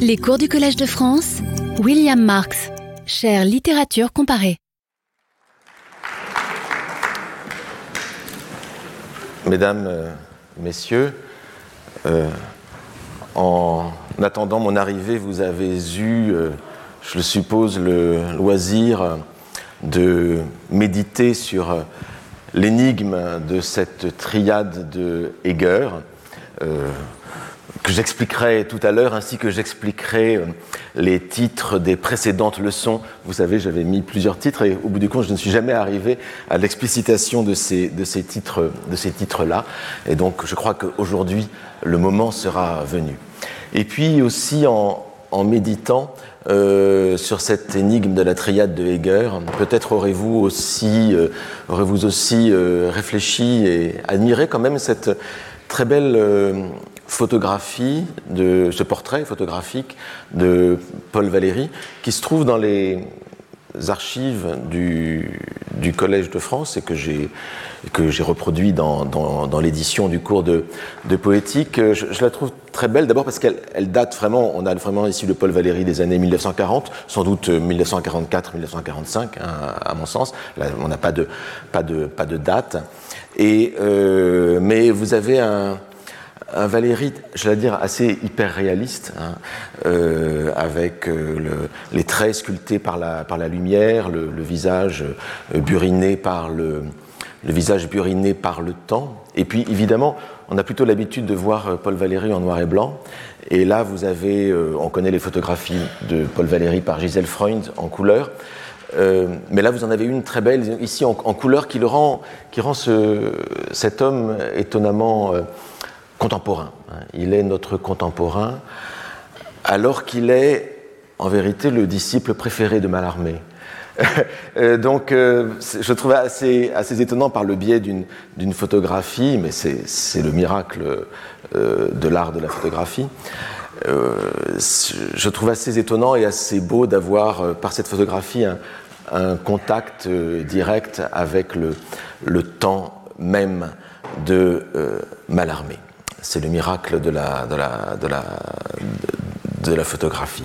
Les cours du Collège de France, William Marx, chère littérature comparée. Mesdames, euh, Messieurs, euh, en attendant mon arrivée, vous avez eu, euh, je le suppose, le loisir de méditer sur l'énigme de cette triade de Heger. Que j'expliquerai tout à l'heure, ainsi que j'expliquerai euh, les titres des précédentes leçons. Vous savez, j'avais mis plusieurs titres et au bout du compte, je ne suis jamais arrivé à l'explicitation de ces, de ces titres, de ces titres-là. Et donc, je crois qu'aujourd'hui, le moment sera venu. Et puis aussi en, méditant euh, sur cette énigme de la triade de Heger, peut-être aurez-vous aussi, euh, aurez-vous aussi euh, réfléchi et admiré quand même cette très belle photographie, de ce portrait photographique de Paul Valéry, qui se trouve dans les archives du, Collège de France et que j'ai reproduit dans, dans, l'édition du cours de, de poétique. Je, je, la trouve très belle, d'abord parce qu'elle elle date vraiment, on a vraiment ici le Paul Valéry des années 1940, sans doute 1944-1945, hein, à mon sens. On n'a pas de, pas, de, pas de date. Et, euh, mais vous avez un, un Valéry, je vais dire, assez hyper réaliste, hein, euh, avec euh, le, les traits sculptés par la, lumière, le, visage euh, buriné par le, visage buriné par le temps. Et puis, évidemment, on a plutôt l'habitude de voir Paul Valéry en noir et blanc. Et là, vous avez, on connaît les photographies de Paul Valéry par Gisèle Freund en couleur. Mais là, vous en avez une très belle ici en, couleur qui le rend, qui rend ce, cet homme étonnamment contemporain. Il est notre contemporain, alors qu'il est en vérité le disciple préféré de Mallarmé. Donc, euh, je trouvais assez, assez étonnant par le biais d'une photographie, mais c'est le miracle euh, de l'art de la photographie. Euh, je trouve assez étonnant et assez beau d'avoir, euh, par cette photographie, un, contact euh, direct avec le, le, temps même de Mallarmé. C'est le miracle de la, de la, de la, de, la photographie.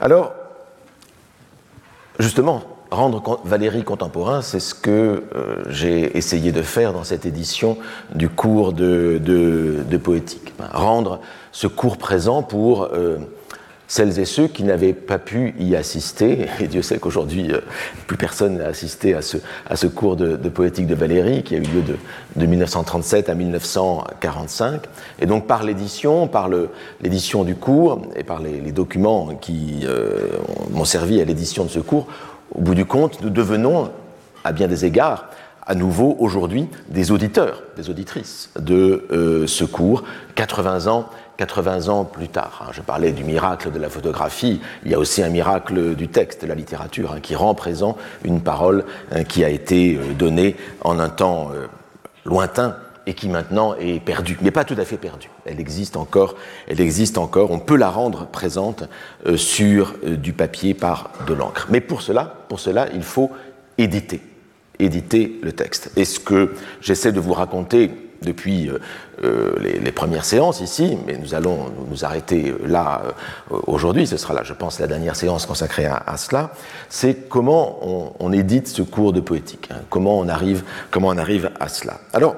Alors, justement, rendre Valérie contemporain, c'est ce que euh, j'ai essayé de faire dans cette édition du cours de poétique. Rendre ce cours présent pour euh, celles et ceux qui n'avaient pas pu y assister, et Dieu sait qu'aujourd'hui, euh, plus personne n'a assisté à ce, à ce cours de, poétique de Valérie, qui a eu lieu de, de 1937 à 1945. Et donc par l'édition, par l'édition du cours, et par les, documents qui euh, m'ont servi à l'édition de ce cours, au bout du compte, nous devenons, à bien des égards, à nouveau aujourd'hui des auditeurs, des auditrices de euh, ce cours, 80 ans 80 ans plus tard. Je parlais du miracle de la photographie, il y a aussi un miracle du texte, de la littérature, hein, qui rend présent une parole hein, qui a été euh, donnée en un temps euh, lointain et qui maintenant est perdue, mais pas tout à fait perdue. Elle existe encore, elle existe encore, on peut la rendre présente euh, sur du papier par de l'encre. Mais pour cela, pour cela, il faut éditer, éditer le texte. Et ce que j'essaie de vous raconter depuis euh, les, premières séances ici, mais nous allons nous arrêter là euh, aujourd'hui, ce sera là, je pense, la dernière séance consacrée à, cela, c'est comment on, on, édite ce cours de poétique, hein, comment, on arrive, comment on arrive à cela. Alors,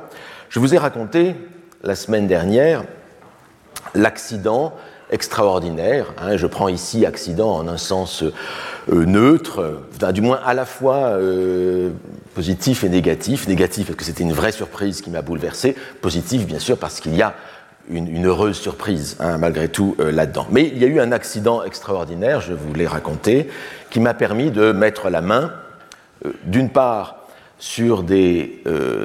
je vous ai raconté la semaine dernière l'accident extraordinaire. Hein, je prends ici accident en un sens euh, neutre, du moins à la fois euh, positif et négatif. Négatif parce que c'était une vraie surprise qui m'a bouleversé. Positif, bien sûr, parce qu'il y a une, heureuse surprise, hein, malgré tout, euh, là-dedans. Mais il y a eu un accident extraordinaire, je vous l'ai raconté, qui m'a permis de mettre la main, d'une part, sur des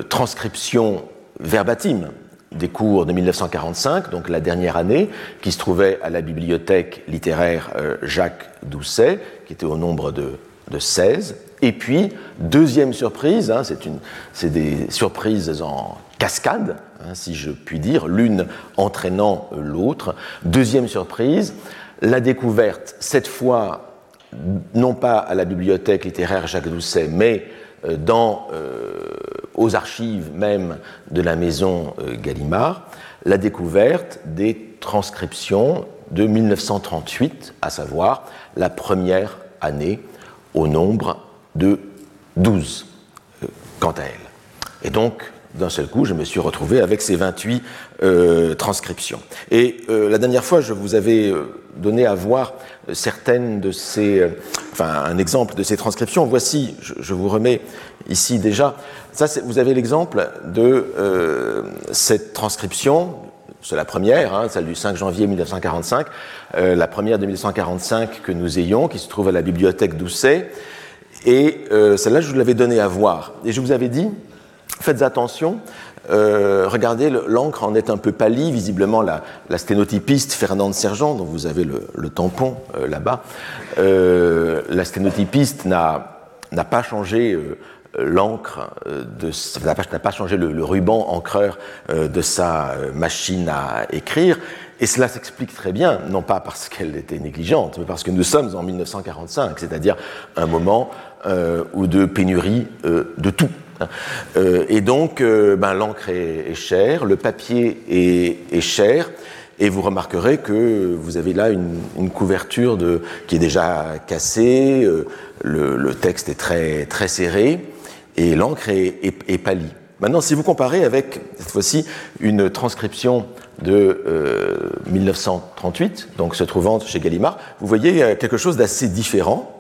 transcriptions verbatimes des cours de 1945, donc la dernière année, qui se trouvait à la bibliothèque littéraire euh, Jacques Doucet, qui était au nombre de, de 16. Et puis, deuxième surprise, hein, c'est des surprises en cascade, hein, si je puis dire, l'une entraînant l'autre. Deuxième surprise, la découverte, cette fois, non pas à la bibliothèque littéraire Jacques Doucet, mais euh, dans, euh, aux archives même de la maison euh, Gallimard, la découverte des transcriptions de 1938, à savoir la première année au nombre de 12, euh, quant à elle. Et donc, d'un seul coup, je me suis retrouvé avec ces 28 euh, transcriptions. Et euh, la dernière fois, je vous avais donné à voir certaines de ces, enfin, un exemple de ces transcriptions. Voici, je, vous remets ici déjà. Ça, vous avez l'exemple de cette transcription. C'est la première, hein, celle du 5 janvier 1945, la première de 1945 que nous ayons, qui se trouve à la bibliothèque d'Ousset. Et euh, celle-là, je vous l'avais donnée à voir. Et je vous avais dit, faites attention, euh, regardez, l'encre en est un peu pâlie, visiblement la, sténotypiste Fernande Sergent, dont vous avez le, tampon euh, là-bas, la sténotypiste n'a pas changé l'encre, n'a pas, changé le, le ruban encreur de sa machine à écrire, et cela s'explique très bien, non pas parce qu'elle était négligente, mais parce que nous sommes en 1945, c'est-à-dire un moment euh, ou de pénurie euh, de tout. Euh, et donc, ben, l'encre est, chère, le papier est, cher, et vous remarquerez que vous avez là une, couverture de, qui est déjà cassée, le, texte est très, très serré, et l'encre est, est, pâlie. Maintenant, si vous comparez avec, cette fois-ci, une transcription de 1938, donc se trouvant chez Gallimard, vous voyez quelque chose d'assez différent.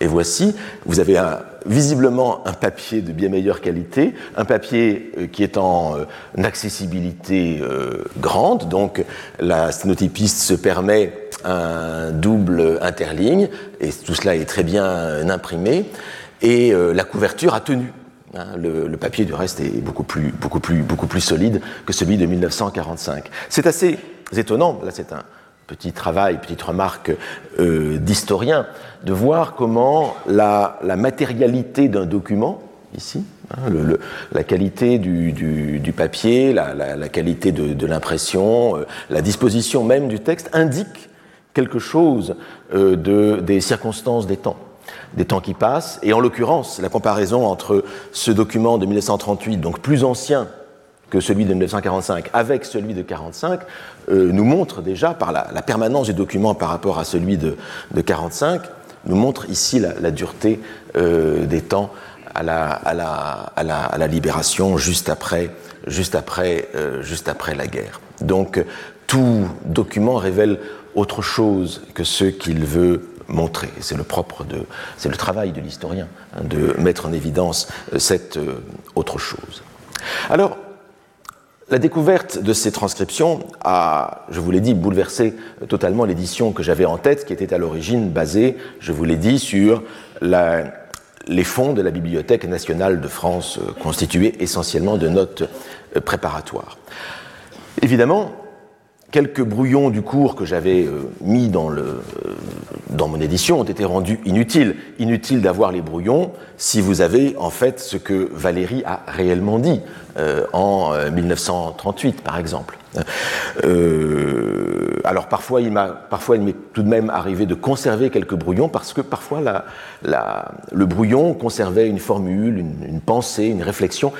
Et voici, vous avez visiblement un papier de bien meilleure qualité, un papier euh, qui est en euh, accessibilité euh, grande, donc la sténotypiste se permet un double interligne, et tout cela est très bien imprimé, et la couverture a tenu. Hein. le, papier du reste est beaucoup plus, beaucoup, plus, beaucoup plus solide que celui de 1945. C'est assez étonnant, là c'est un, petit travail, petite remarque euh, d'historien, de voir comment la, matérialité d'un document, ici, hein, la qualité du, papier, la, qualité de, l'impression, euh, la disposition même du texte indique quelque chose euh, de, des circonstances des temps des temps qui passent, et en l'occurrence, la comparaison entre ce document de 1938, donc plus ancien que celui de 1945 avec celui de 1945 euh, nous montre déjà, par la, permanence du document par rapport à celui de, 1945, nous montre ici la, dureté euh, des temps à la, à, la, libération juste après, juste, après, euh, juste après la guerre. Donc tout document révèle autre chose que ce qu'il veut montrer. C'est le propre de, c'est le travail de l'historien hein, de mettre en évidence cette autre chose. Alors, la découverte de ces transcriptions a, je vous l'ai dit, bouleversé totalement l'édition que j'avais en tête, qui était à l'origine basée, je vous l'ai dit, sur les fonds de la Bibliothèque nationale de France, euh, constitués essentiellement de notes euh, préparatoires. Évidemment, quelques brouillons du cours que j'avais euh, mis dans, dans mon édition ont été rendus inutiles. Inutile d'avoir les brouillons si vous avez en fait ce que Valérie a réellement dit. Euh, en 1938, euh, par exemple. Euh, alors parfois, il m'est tout de même arrivé de conserver quelques brouillons parce que parfois le brouillon conservait une formule, une, pensée, une réflexion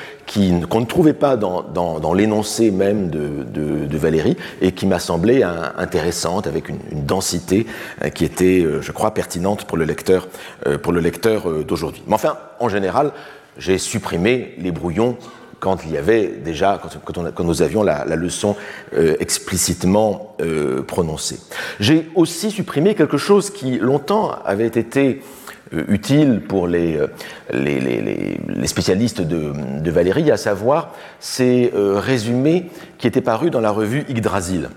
qu'on ne trouvait pas dans, l'énoncé même de, Valérie et qui m'a semblé intéressante avec une, une, densité qui était, je crois, pertinente pour le lecteur, pour le lecteur d'aujourd'hui. Mais enfin, en général, j'ai supprimé les brouillons quand il y avait déjà, quand, nous avions la, leçon euh, explicitement euh, prononcée. J'ai aussi supprimé quelque chose qui longtemps avait été euh, utile pour les, spécialistes de, Valérie, à savoir ces résumés qui étaient parus dans la revue Yggdrasil.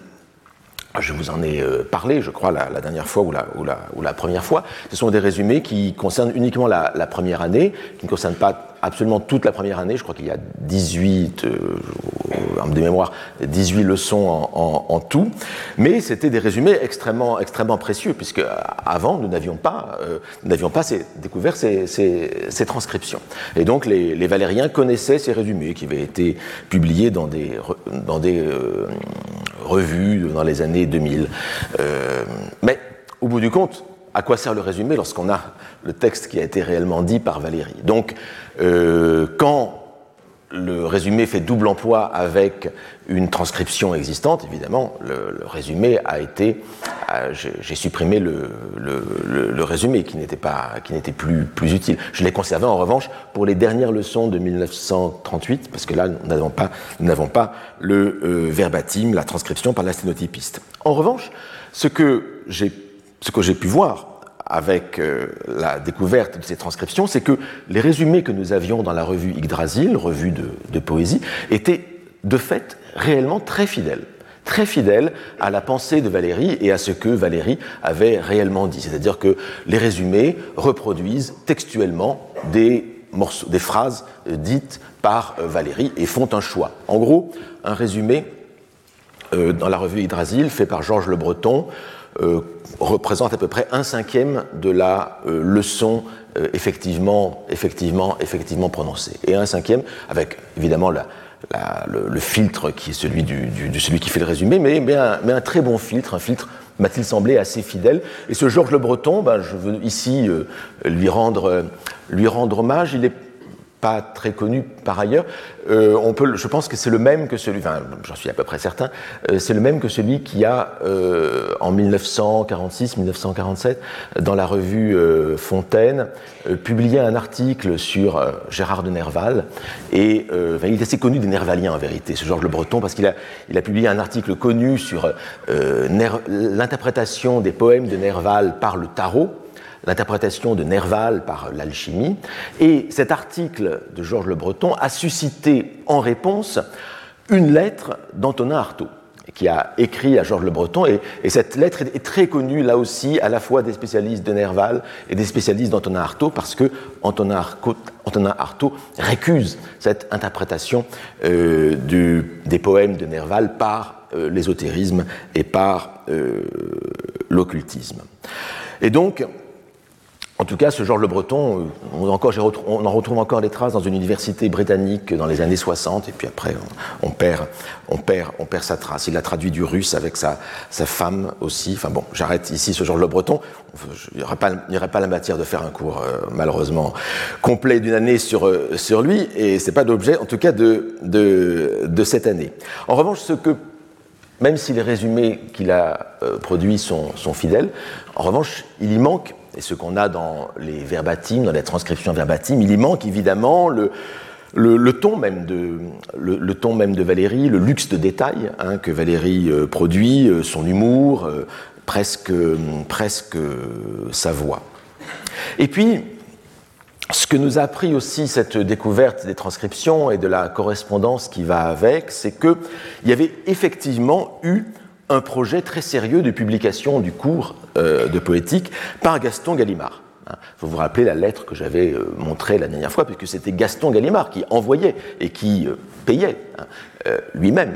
Je vous en ai parlé, je crois, la, dernière fois ou la, première fois. Ce sont des résumés qui concernent uniquement la première année, qui ne concernent pas absolument toute la première année. Je crois qu'il y a 18, euh, de mémoire, 18 leçons en, tout. Mais c'était des résumés extrêmement, extrêmement précieux, puisque euh, avant, nous n'avions pas, euh, n'avions pas découvert ces, ces, transcriptions. Et donc, les, les, Valériens connaissaient ces résumés qui avaient été publiés dans des, dans des euh, revues dans les années 2000. mais, au bout du compte, à quoi sert le résumé lorsqu'on a le texte qui a été réellement dit par Valérie Donc, euh, quand le résumé fait double emploi avec une transcription existante, évidemment, le, résumé a été. J'ai supprimé le, résumé qui n'était plus, plus utile. Je l'ai conservé en revanche pour les dernières leçons de 1938, parce que là, nous n'avons pas, pas le euh, verbatim, la transcription par la sténotypiste. En revanche, ce que j'ai, ce que j'ai pu voir avec euh, la découverte de ces transcriptions, c'est que les résumés que nous avions dans la revue Yggdrasil, revue de, poésie, étaient de fait réellement très fidèles très fidèles à la pensée de Valérie et à ce que Valérie avait réellement dit. C'est-à-dire que les résumés reproduisent textuellement des, phrases euh, dites par euh, Valérie et font un choix. En gros, un résumé dans la revue Yggdrasil fait par Georges Le Breton euh, représente à peu près un cinquième de la euh, leçon euh, effectivement, effectivement, effectivement prononcée. Et un cinquième, avec évidemment le, filtre qui est celui du, celui qui fait le résumé, mais, mais, un, mais un très bon filtre, un filtre m'a-t-il semblé assez fidèle. Et ce Georges Le Breton, ben, je veux ici lui, rendre, lui rendre hommage. Il est pas très connu par ailleurs. Euh, on peut, je pense que c'est le même que celui, j'en suis à peu près certain, euh, c'est le même que celui qui a euh, en 1946-1947 dans la revue Fontaine publié un article sur Gérard de Nerval et il est assez connu des Nervaliens en vérité, ce Georges Le Breton, parce qu'il a, il a publié un article connu sur l'interprétation des poèmes de Nerval par le tarot l'interprétation de Nerval par l'alchimie. Et cet article de Georges Le Breton a suscité en réponse une lettre d'Antonin Artaud qui a écrit à Georges Le Breton, et, cette lettre est, très connue là aussi, à la fois des spécialistes de Nerval et des spécialistes d'Antonin Artaud, parce que Antonin, Artaud, récuse cette interprétation euh, des poèmes de Nerval par euh, l'ésotérisme et par euh, l'occultisme. Et donc, en tout cas, ce Georges Le Breton, euh, on, en retrouve encore des traces dans une université britannique dans les années 60, et puis après, on, perd, sa trace. Il a traduit du russe avec sa, femme aussi. Enfin bon, j'arrête ici ce Georges Le Breton. Il n'y aurait, pas la matière de faire un cours, euh, malheureusement, complet d'une année sur, euh, lui, et ce n'est pas d'objet, en tout cas, de, cette année. En revanche, même si les résumés qu'il a produits sont, fidèles, en revanche, il y manque et ce qu'on a dans les verbatims, dans les transcriptions verbatims, il y manque évidemment le, le, ton même de, le, ton même de Valérie, le luxe de détail hein, que Valérie euh, produit, euh, son humour, euh, presque, presque sa voix. Et puis, ce que nous a appris aussi cette découverte des transcriptions et de la correspondance qui va avec, c'est qu'il y avait effectivement eu un projet très sérieux de publication du cours euh, de poétique par Gaston Gallimard. Hein, vous vous rappelez la lettre que j'avais euh, montrée la dernière fois, puisque c'était Gaston Gallimard qui envoyait et qui euh, payait hein, lui-même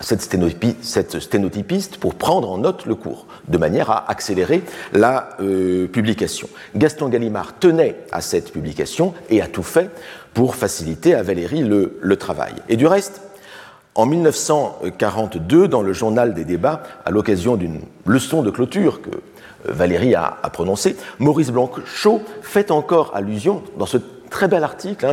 cette, sténotypiste pour prendre en note le cours, de manière à accélérer la publication. Gaston Gallimard tenait à cette publication et a tout fait pour faciliter à Valérie le, le travail. Et du reste, en 1942, dans le journal des débats, à l'occasion d'une leçon de clôture que euh, Valérie a, prononcée, Maurice Blanchot fait encore allusion dans ce très bel article,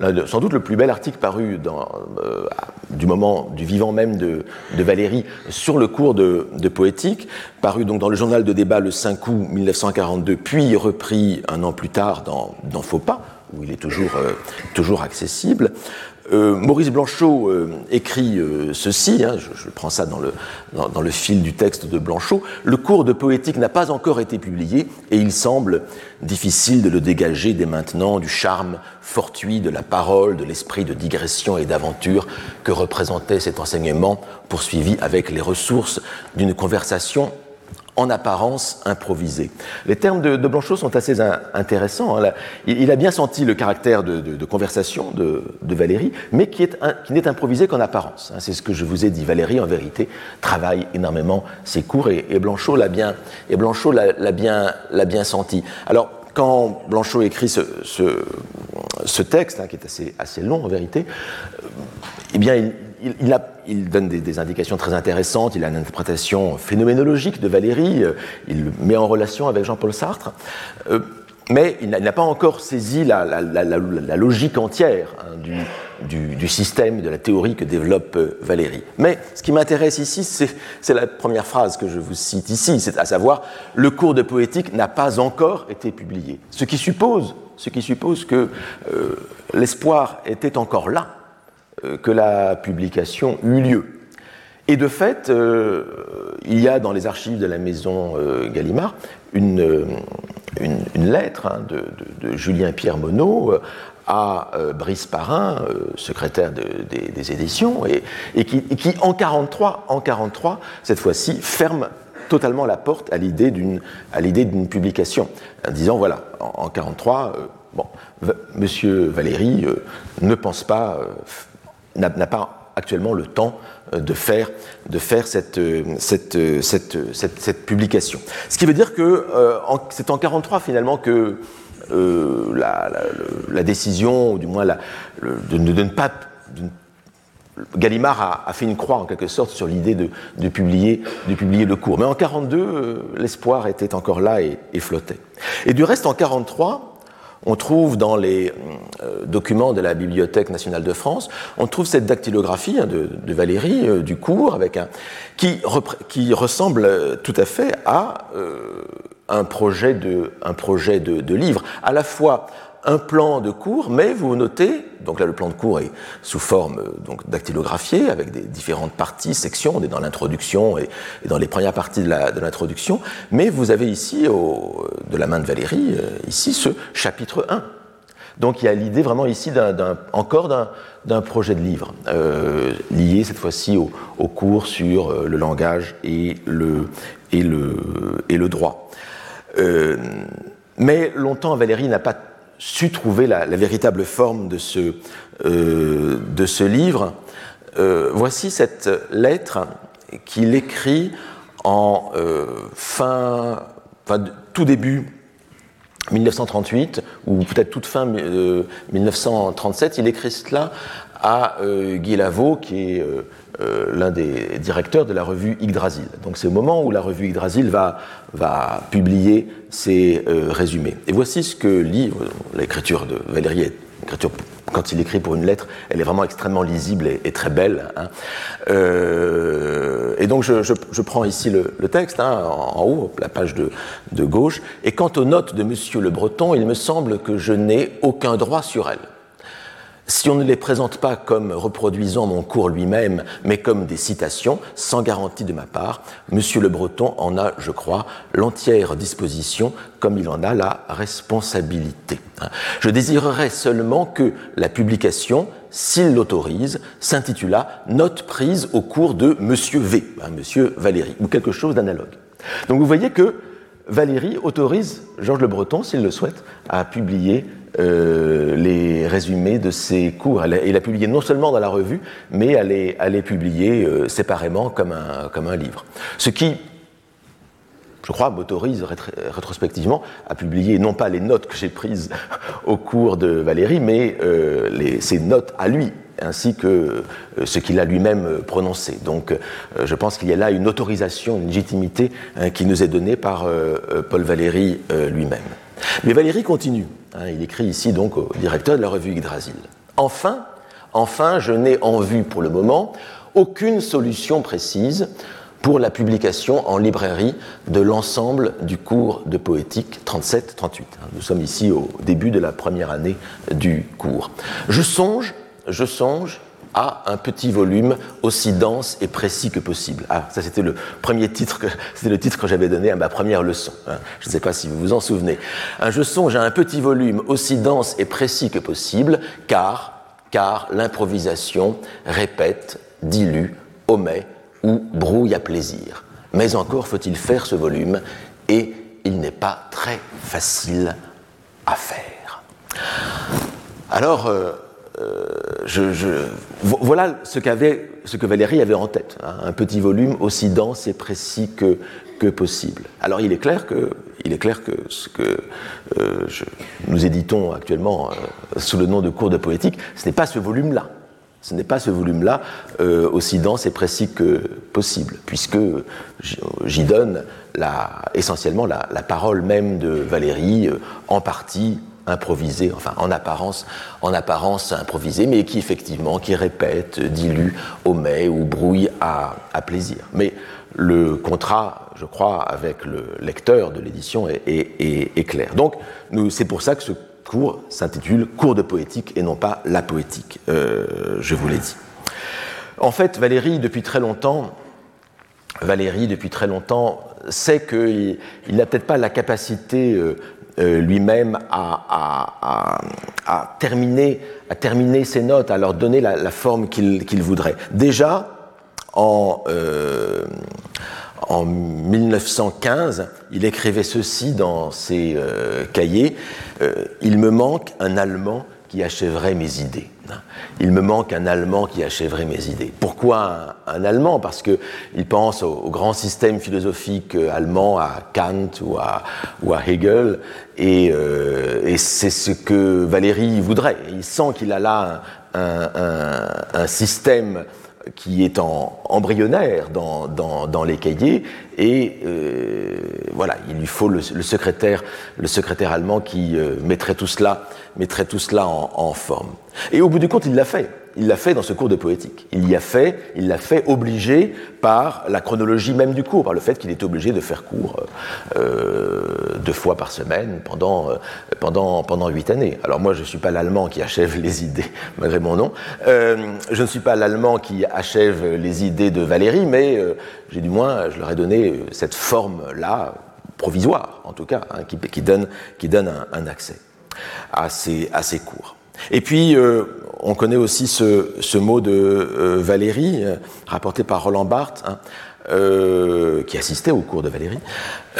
hein, sans doute le plus bel article paru euh, du moment du vivant même de, Valérie sur le cours de, poétique, paru donc dans le journal de débat le 5 août 1942, puis repris un an plus tard dans, dans Faux pas, où il est toujours, euh, toujours accessible. Euh, Maurice Blanchot euh, écrit euh, ceci, hein, je, prends ça dans le, dans, le, fil du texte de Blanchot, le cours de poétique n'a pas encore été publié et il semble difficile de le dégager dès maintenant du charme fortuit de la parole, de l'esprit de digression et d'aventure que représentait cet enseignement poursuivi avec les ressources d'une conversation en apparence improvisé. Les termes de, Blanchot sont assez intéressants. Hein. Il, a bien senti le caractère de, conversation de, Valérie, mais qui n'est improvisé qu'en apparence. Hein. C'est ce que je vous ai dit. Valérie, en vérité, travaille énormément ses cours et, Blanchot l'a bien, et Blanchot l'a bien, senti. Alors, quand Blanchot écrit ce, ce, texte, hein, qui est assez, assez long en vérité, euh, eh bien, il, il, donne des, indications très intéressantes, il a une interprétation phénoménologique de Valérie, euh, il le met en relation avec Jean-Paul Sartre. Euh, mais il n'a pas encore saisi la, logique entière hein, du, système, de la théorie que développe euh, Valérie. Mais ce qui m'intéresse ici, c'est la première phrase que je vous cite ici, c'est à savoir le cours de poétique n'a pas encore été publié. Ce qui suppose, ce qui suppose que l'espoir était encore là, que la publication eut lieu. Et de fait, il y a dans les archives de la maison Gallimard une, lettre hein, de, Julien Pierre Monod euh, à euh, Brice Parrain, euh, secrétaire des, éditions, et, qui, en 43, en 43, cette fois-ci, ferme totalement la porte à l'idée d'une publication, en disant voilà, en, 43, bon, Monsieur Valéry ne pense pas, n'a pas actuellement le temps euh, de faire, de faire cette, euh, euh, cette, cette, cette, publication. Ce qui veut dire que c'est en 1943 finalement que la, décision, ou du moins la, de, de, ne pas. Gallimard a, fait une croix en quelque sorte sur l'idée de, de, publier, de publier le cours. Mais en 1942, l'espoir était encore là et, et, flottait. Et du reste, en 1943, on trouve dans les euh, documents de la Bibliothèque nationale de France, on trouve cette dactylographie hein, de, Valérie euh, du cours avec un, qui, ressemble tout à fait à euh, un projet, de, un de, livre, à la fois un plan de cours, mais vous notez, donc là le plan de cours est sous forme euh, donc dactylographiée avec des différentes parties, sections, on est dans l'introduction et, dans les premières parties de l'introduction, mais vous avez ici, de la main de Valérie, euh, ici ce chapitre 1. Donc il y a l'idée vraiment ici d'un, encore d'un, projet de livre, euh, lié cette fois-ci au, au, cours sur le langage et le, et le, et le droit. mais longtemps, Valérie n'a pas su trouver la, véritable forme de ce, euh, de ce livre. Euh, voici cette lettre qu'il écrit en euh, fin, tout début 1938, ou peut-être toute fin 1937, il écrit cela à Guy Lavaux, qui est l'un des directeurs de la revue Yggdrasil. Donc c'est au moment où la revue Yggdrasil va, va publier ses résumés. Et voici ce que lit l'écriture de Valérie l'écriture quand il écrit pour une lettre, elle est vraiment extrêmement lisible et, très belle. Hein. Euh, et donc je, prends ici le, texte, hein, en, haut, la page de, de gauche. Et quant aux notes de Monsieur Le Breton, il me semble que je n'ai aucun droit sur elles. Si on ne les présente pas comme reproduisant mon cours lui-même, mais comme des citations, sans garantie de ma part, Monsieur Le Breton en a, je crois, l'entière disposition, comme il en a la responsabilité. Je désirerais seulement que la publication, s'il l'autorise, s'intitula Note prise au cours de Monsieur V, hein, Monsieur Valéry, ou quelque chose d'analogue. Donc vous voyez que Valérie autorise Georges Le Breton, s'il le souhaite, à publier euh, les résumés de ses cours. il a publié non seulement dans la revue, mais elle est, elle publiée euh, séparément comme un, comme un livre. Ce qui, je crois, m'autorise rétrospectivement à publier non pas les notes que j'ai prises au cours de Valérie, mais euh, les, ses notes à lui, ainsi que ce qu'il a lui-même prononcé. Donc je pense qu'il y a là une autorisation, une légitimité hein, qui nous est donnée par Paul Valéry lui-même. Mais Valérie continue. Hein, il écrit ici donc au directeur de la revue Yggdrasil. Enfin, enfin, je n'ai en vue pour le moment aucune solution précise pour la publication en librairie de l'ensemble du cours de poétique 37-38. Hein, nous sommes ici au début de la première année du cours. Je songe, je songe à un petit volume aussi dense et précis que possible. Ah, ça c'était le premier titre que c'était le titre que j'avais donné à ma première leçon. Hein. Je ne sais pas si vous vous en souvenez. Un je songe à un petit volume aussi dense et précis que possible, car car l'improvisation répète, dilue, omet ou brouille à plaisir. Mais encore faut-il faire ce volume, et il n'est pas très facile à faire. Alors, euh, euh, voilà ce, que Valérie avait en tête, hein, un petit volume aussi dense et précis que, possible. Alors il est clair que, il est clair que ce que euh, nous éditons actuellement euh, sous le nom de cours de poétique, ce n'est pas ce volume-là. Ce n'est pas ce volume-là aussi dense et précis que possible, puisque j'y donne essentiellement la, parole même de Valérie, en partie improvisé, enfin en apparence, en apparence improvisé, mais qui effectivement, qui répète, dilue, omet ou brouille à, plaisir. Mais le contrat, je crois, avec le lecteur de l'édition est, clair. Donc, c'est pour ça que ce cours s'intitule Cours de poétique et non pas La poétique, euh, je vous l'ai dit. En fait, Valérie, depuis très longtemps, Valérie, depuis très longtemps, sait qu'il n'a peut-être pas la capacité euh, euh, lui-même à, terminer, ses notes, à leur donner la, forme qu'il voudrait. Déjà, en, euh, en 1915, il écrivait ceci dans ses euh, cahiers Il me manque un Allemand qui achèverait mes idées. Il me manque un Allemand qui achèverait mes idées. Pourquoi un, Allemand? Parce qu'il pense au, grand système philosophique allemand, à Kant ou à, Hegel, et, euh, et c'est ce que Valéry voudrait. Il sent qu'il a là un, système qui est en embryonnaire dans, les cahiers et euh, voilà il lui faut le, secrétaire le secrétaire allemand qui euh, mettrait tout cela mettrait tout cela en, forme et au bout du compte il l'a fait il l'a fait dans ce cours de poétique. Il y a fait, il l'a fait obligé par la chronologie même du cours, par le fait qu'il est obligé de faire cours euh, deux fois par semaine pendant, euh, pendant, pendant huit années. Alors moi, je ne suis pas l'allemand qui achève les idées, malgré mon nom. Euh, je ne suis pas l'allemand qui achève les idées de Valérie, mais euh, j'ai du moins, je leur ai donné cette forme-là, provisoire en tout cas, hein, qui, donne, qui donne un accès à ces. Et puis, euh, on connaît aussi ce, ce mot de euh, Valérie, euh, rapporté par Roland Barthes, hein, qui assistait au cours de Valérie.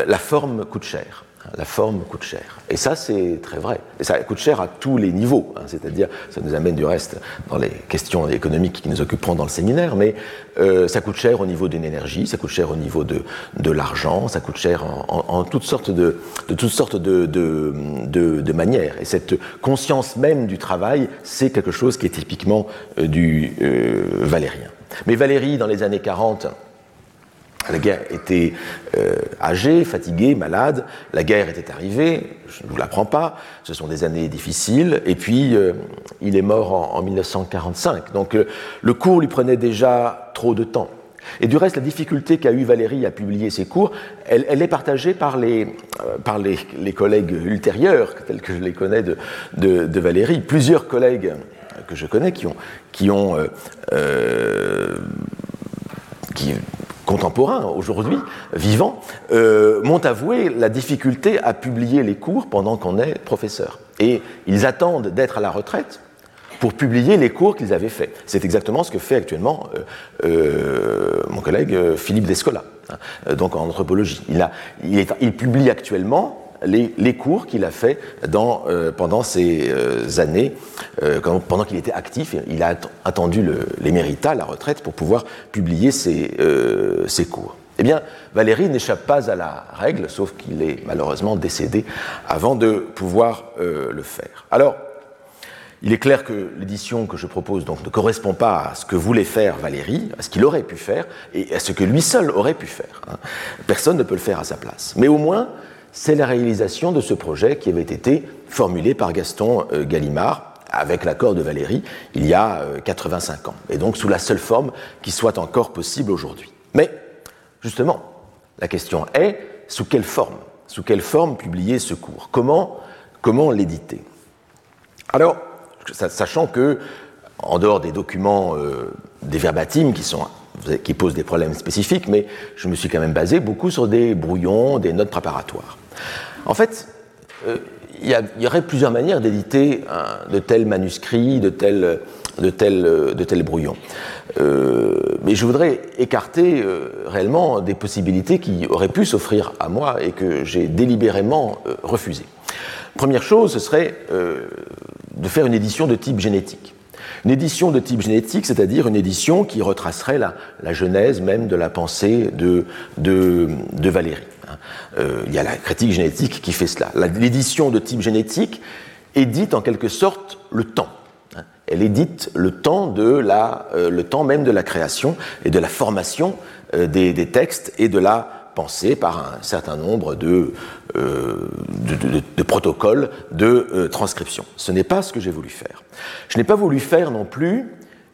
la forme coûte cher la forme coûte cher. Et ça, c'est très vrai. Et ça coûte cher à tous les niveaux. Hein. C'est-à-dire, ça nous amène du reste dans les questions économiques qui nous occuperont dans le séminaire, mais euh, ça coûte cher au niveau d'une énergie, ça coûte cher au niveau de, de l'argent, ça coûte cher en, toutes sortes, de, de toutes sortes de, de, de, manières. Et cette conscience même du travail, c'est quelque chose qui est typiquement euh, du euh, valérien. Mais Valérie, dans les années 40, la guerre était euh, âgée, fatiguée, malade. La guerre était arrivée, je ne vous l'apprends pas. Ce sont des années difficiles. Et puis, euh, il est mort en, 1945. Donc, euh, le cours lui prenait déjà trop de temps. Et du reste, la difficulté qu'a eu Valérie à publier ses cours, elle, est partagée par, les, par les, les, collègues ultérieurs, tels que je les connais de, de, de, Valérie. Plusieurs collègues que je connais qui ont, qui ont qui contemporains aujourd'hui, vivants, euh, m'ont avoué la difficulté à publier les cours pendant qu'on est professeur. Et ils attendent d'être à la retraite pour publier les cours qu'ils avaient faits. C'est exactement ce que fait actuellement euh, euh, mon collègue Philippe Descola, hein, donc en anthropologie. Il, publie actuellement les, cours qu'il a fait euh, pendant ces euh, années, euh, pendant qu'il était actif. Il a attendu l'éméritat, la retraite, pour pouvoir publier ses, ses cours. Eh bien, Valérie n'échappe pas à la règle, sauf qu'il est malheureusement décédé avant de pouvoir le faire. Alors, il est clair que l'édition que je propose donc ne correspond pas à ce que voulait faire Valérie, à ce qu'il aurait pu faire et à ce que lui seul aurait pu faire. Hein. Personne ne peut le faire à sa place. Mais au moins, c'est la réalisation de ce projet qui avait été formulé par Gaston euh, Gallimard avec l'accord de Valérie il y a 85 euh, ans, et donc sous la seule forme qui soit encore possible aujourd'hui. Mais justement, la question est sous quelle forme? Sous quelle forme publier ce cours? Comment, l'éditer? Alors, sachant que, en dehors des documents, euh, des sont qui posent des problèmes spécifiques, mais je me suis quand même basé beaucoup sur des brouillons, des notes préparatoires. En fait, euh, il y, aurait plusieurs manières d'éditer de tels manuscrits, de tels, brouillons. Euh, mais je voudrais écarter euh, réellement des possibilités qui auraient pu s'offrir à moi et que j'ai délibérément refusées. Première chose, ce serait de faire une édition de type génétique. Une édition de type génétique, c'est-à-dire une édition qui retracerait la, la, genèse même de la pensée de, de, de Valérie. Hein. Euh, il y a la critique génétique qui fait cela. L'édition de type génétique édite en quelque sorte le temps. Hein. elle édite le temps, de la, le temps même de la création et de la formation des, des textes et de la pensée par un certain nombre de, de, protocoles de transcription. Ce n'est pas ce que j'ai voulu faire. Je n'ai pas voulu faire non plus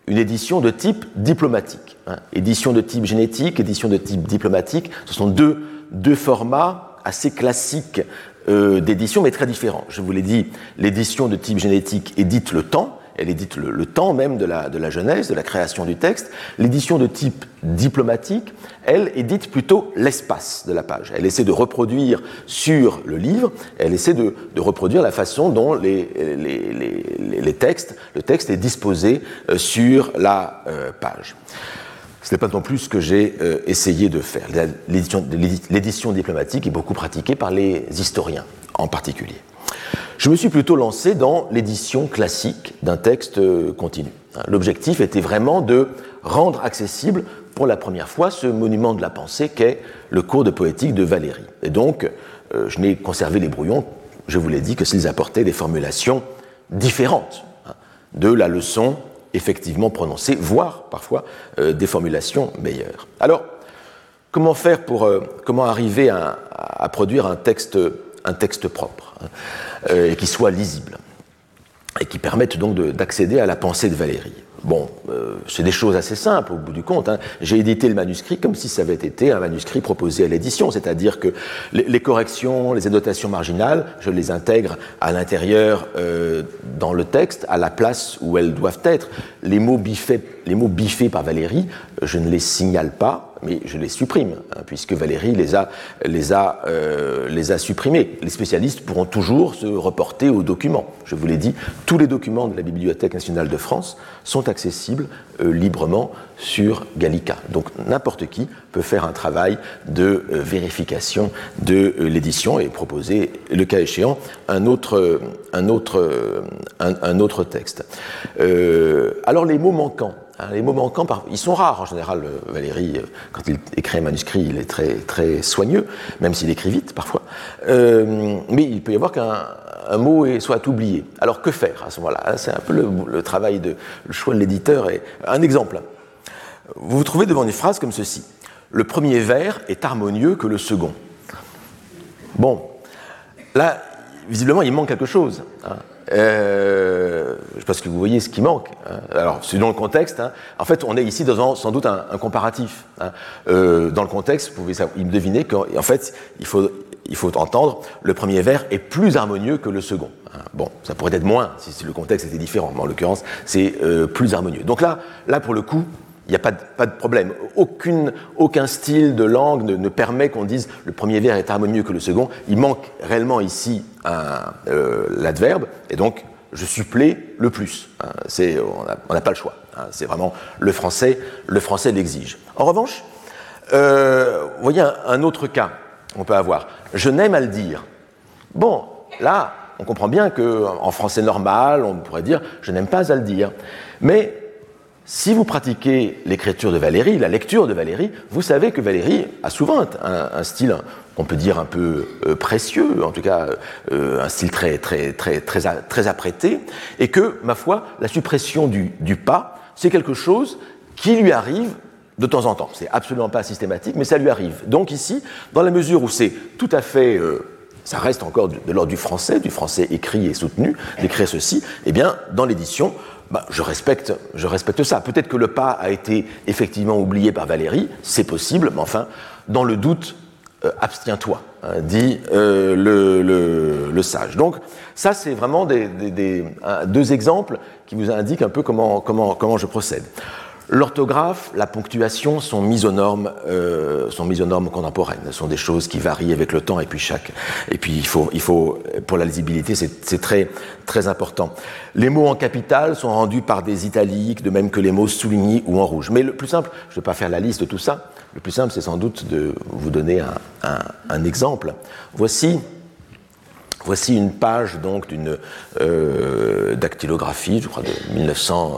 une édition de type diplomatique. Hein. Édition de type génétique, édition de type diplomatique, ce sont deux, deux formats assez classiques euh, d'édition, mais très différents. Je vous l'ai dit, l'édition de type génétique édite le temps, elle édite le, temps même de la, de la genèse, de la création du texte. L'édition de type diplomatique, elle édite plutôt l'espace de la page. Elle essaie de reproduire sur le livre, elle essaie de, reproduire la façon dont le texte est disposé euh, sur la euh, page. Ce n'est pas non plus ce que j'ai euh, essayé de faire. L'édition diplomatique est beaucoup pratiquée par les historiens en particulier. Je me suis plutôt lancé dans l'édition classique d'un texte euh, continu. L'objectif était vraiment de rendre accessible pour la première fois ce monument de la pensée qu'est le cours de poétique de Valérie. Et donc, euh, je n'ai conservé les brouillons, je vous l'ai dit, que s'ils apportaient des formulations différentes hein, de la leçon effectivement prononcée, voire parfois euh, des formulations meilleures. Alors, comment faire pour, comment arriver à, à produire un texte un texte propre hein, euh, et qui soit lisible et qui permette donc d'accéder à la pensée de Valérie. Bon, euh, c'est des choses assez simples au bout du compte. Hein. J'ai édité le manuscrit comme si ça avait été un manuscrit proposé à l'édition, c'est-à-dire que les, corrections, les annotations marginales, je les intègre à l'intérieur euh, dans le texte, à la place où elles doivent être. Les mots biffés, les mots biffés par Valérie, je ne les signale pas, mais je les supprime, hein, puisque Valérie euh, les a supprimés. Les spécialistes pourront toujours se reporter aux documents. Je vous l'ai dit, tous les documents de la Bibliothèque nationale de France sont accessibles euh, librement sur Gallica. Donc n'importe qui peut faire un travail de euh, vérification de l'édition et proposer, le cas échéant, un autre, un un autre texte. alors les mots manquants. Hein, les mots manquants, ils sont rares en général. Euh, Valérie, euh, quand il écrit un manuscrit, il est très, soigneux, même s'il écrit vite parfois. Euh, mais il peut y avoir qu'un mot soit oublié. Alors que faire à ce moment-là? Hein, C'est un peu le, travail de choix de l'éditeur. Un exemple. Vous vous trouvez devant une phrase comme ceci. Le premier vers est harmonieux que le second. Bon, là, visiblement, il manque quelque chose. Hein. Euh, je pense que vous voyez ce qui manque. Hein. Alors, dans le contexte. Hein. En fait, on est ici dans sans doute un, comparatif. Hein. Euh, dans le contexte, vous pouvez deviner qu'en fait, il faut, il faut entendre le premier vers est plus harmonieux que le second. Bon, ça pourrait être moins si le contexte était différent, mais en l'occurrence, c'est euh, plus harmonieux. Donc là, là, pour le coup, il n'y a pas de, problème. Aucun style de langue ne, permet qu'on dise le premier vers est harmonieux que le second. Il manque réellement ici euh, l'adverbe, et donc je supplée le plus. Hein. on n'a pas le choix. Hein. c'est vraiment le français, le français l'exige. En revanche, euh, vous voyez un, autre cas qu'on peut avoir. Je n'aime à le dire. Bon, là, on comprend bien qu'en français normal, on pourrait dire je n'aime pas à le dire. Mais si vous pratiquez l'écriture de Valérie, la lecture de Valérie, vous savez que Valérie a souvent un, style, on peut dire un peu euh, précieux, en tout cas euh, un style très, très, très, très, très apprêté, et que, ma foi, la suppression du, pas, c'est quelque chose qui lui arrive de temps en temps. C'est absolument pas systématique, mais ça lui arrive. Donc ici, dans la mesure où c'est tout à fait euh, ça reste encore de, l'ordre du français, du français écrit et soutenu, d'écrire ceci, eh bien, dans l'édition, bah, je, respecte, je respecte ça. Peut-être que le pas a été effectivement oublié par Valérie, c'est possible, mais enfin, dans le doute, euh, abstiens-toi, hein, dit euh, le, sage. Donc, ça, c'est vraiment des, deux exemples qui vous indiquent un peu comment, comment je procède. L'orthographe, la ponctuation sont mises aux normes, euh, sont mises aux normes contemporaines. Ce sont des choses qui varient avec le temps et puis chaque. Et puis il faut, il faut pour la lisibilité, c'est très, important. Les mots en capital sont rendus par des italiques, de même que les mots soulignés ou en rouge. Mais le plus simple, je ne vais pas faire la liste de tout ça. Le plus simple, c'est sans doute de vous donner un, exemple. Voici. Voici une page donc d'une euh, dactylographie, je crois de 1900.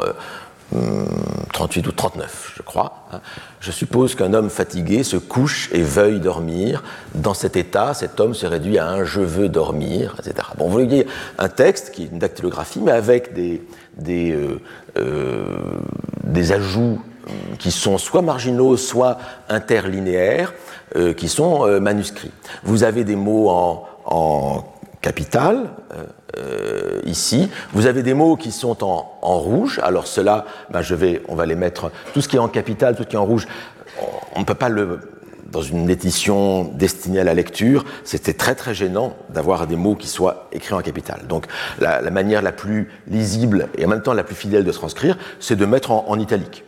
38 ou 39, je crois. Hein. Je suppose qu'un homme fatigué se couche et veuille dormir. Dans cet état, cet homme se réduit à un je veux dormir, etc. Bon, vous voyez un texte qui est une dactylographie, mais avec des, des, euh, euh, ajouts qui sont soit marginaux, soit interlinéaires, euh, qui sont manuscrits. Vous avez des mots en, en capital, euh, ici. Vous avez des mots qui sont en, en rouge. Alors cela, ben je vais, on va les mettre. Tout ce qui est en capital, tout ce qui est en rouge, on ne peut pas le dans une édition destinée à la lecture, c'était très très gênant d'avoir des mots qui soient écrits en capital. Donc la, la, manière la plus lisible et en même temps la plus fidèle de transcrire, c'est de mettre en, en italique.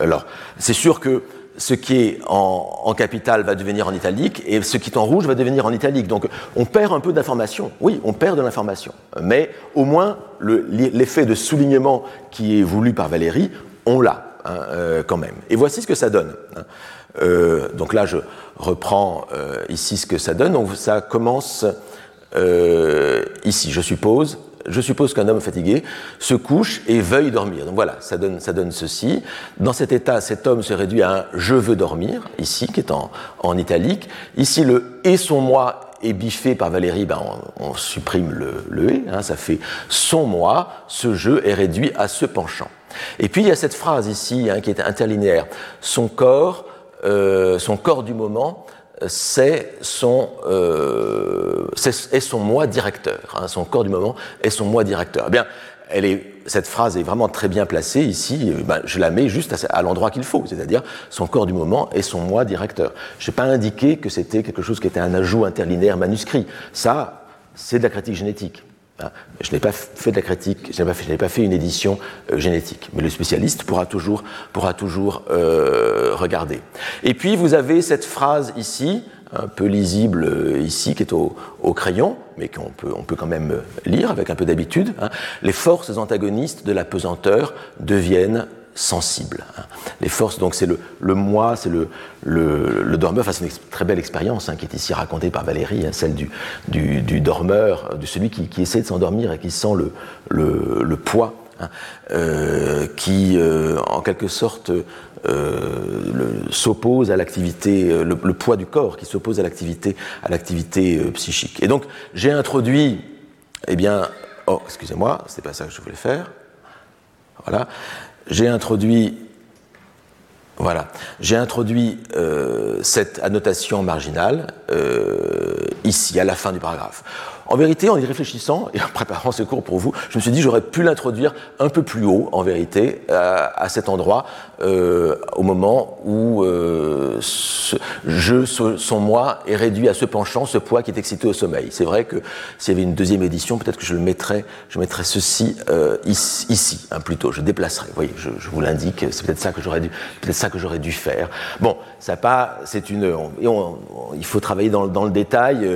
Alors c'est sûr que ce qui est en, capital va devenir en italique et ce qui est en rouge va devenir en italique. Donc on perd un peu d'information. Oui, on perd de l'information. Mais au moins l'effet de soulignement qui est voulu par Valérie, on l'a hein, euh, quand même. Et voici ce que ça donne. Hein. Euh, donc là, je reprends euh, ici ce que ça donne. Donc ça commence ici, je suppose, je suppose qu'un homme fatigué se couche et veuille dormir. Donc voilà, ça donne, ça donne ceci. Dans cet état, cet homme se réduit à un je veux dormir, ici, qui est en, en italique. Ici, le et son moi est biffé par Valérie, ben on, on supprime le, le et, hein, ça fait son moi, ce jeu est réduit à ce penchant. Et puis il y a cette phrase ici hein, qui est interlinéaire. Son corps, euh, son corps du moment c'est son, euh, son moi directeur. Hein, son corps du moment est son moi directeur. Eh bien, elle est, cette phrase est vraiment très bien placée ici. Ben, je la mets juste à, à l'endroit qu'il faut, c'est-à-dire son corps du moment est son moi directeur. Je n'ai pas indiqué que c'était quelque chose qui était un ajout interlinéaire manuscrit. Ça, c'est de la critique génétique. Hein. Je n'ai pas fait de la critique, je n'ai pas, fait, une édition euh, génétique, mais le spécialiste pourra toujours, pourra toujours euh, regarder. Et puis vous avez cette phrase ici, un peu lisible euh, ici, qui est au, crayon, mais qu'on peut, on peut quand même lire avec un peu d'habitude. Hein. Les forces antagonistes de la pesanteur deviennent sensible. Hein. Les forces, donc c'est le, le moi, c'est le, le, dormeur, enfin c'est une très belle expérience hein, qui est ici racontée par Valérie, hein, celle du, du, dormeur, de celui qui, qui essaie de s'endormir et qui sent le, le, poids, euh, qui euh, en quelque sorte euh, s'oppose à l'activité, le, poids du corps qui s'oppose à l'activité, psychique. Et donc j'ai introduit, eh bien, oh excusez-moi, c'est pas ça que je voulais faire. Voilà j'ai introduit, euh, cette annotation marginale euh, ici, à la fin du paragraphe. En vérité, en y réfléchissant et en préparant ce cours pour vous, je me suis dit j'aurais pu l'introduire un peu plus haut, en vérité, à, à cet endroit, euh, au moment où euh, ce je, son moi est réduit à ce penchant, ce poids qui est excité au sommeil. C'est vrai que s'il y avait une deuxième édition, peut-être que je le mettrais, je mettrais ceci euh, ici, hein, plutôt, je déplacerais. Vous voyez, je, vous l'indique, c'est peut-être ça que j'aurais dû, peut-être ça que j'aurais dû faire. Bon, ça pas, c'est une, il faut travailler dans, dans le détail.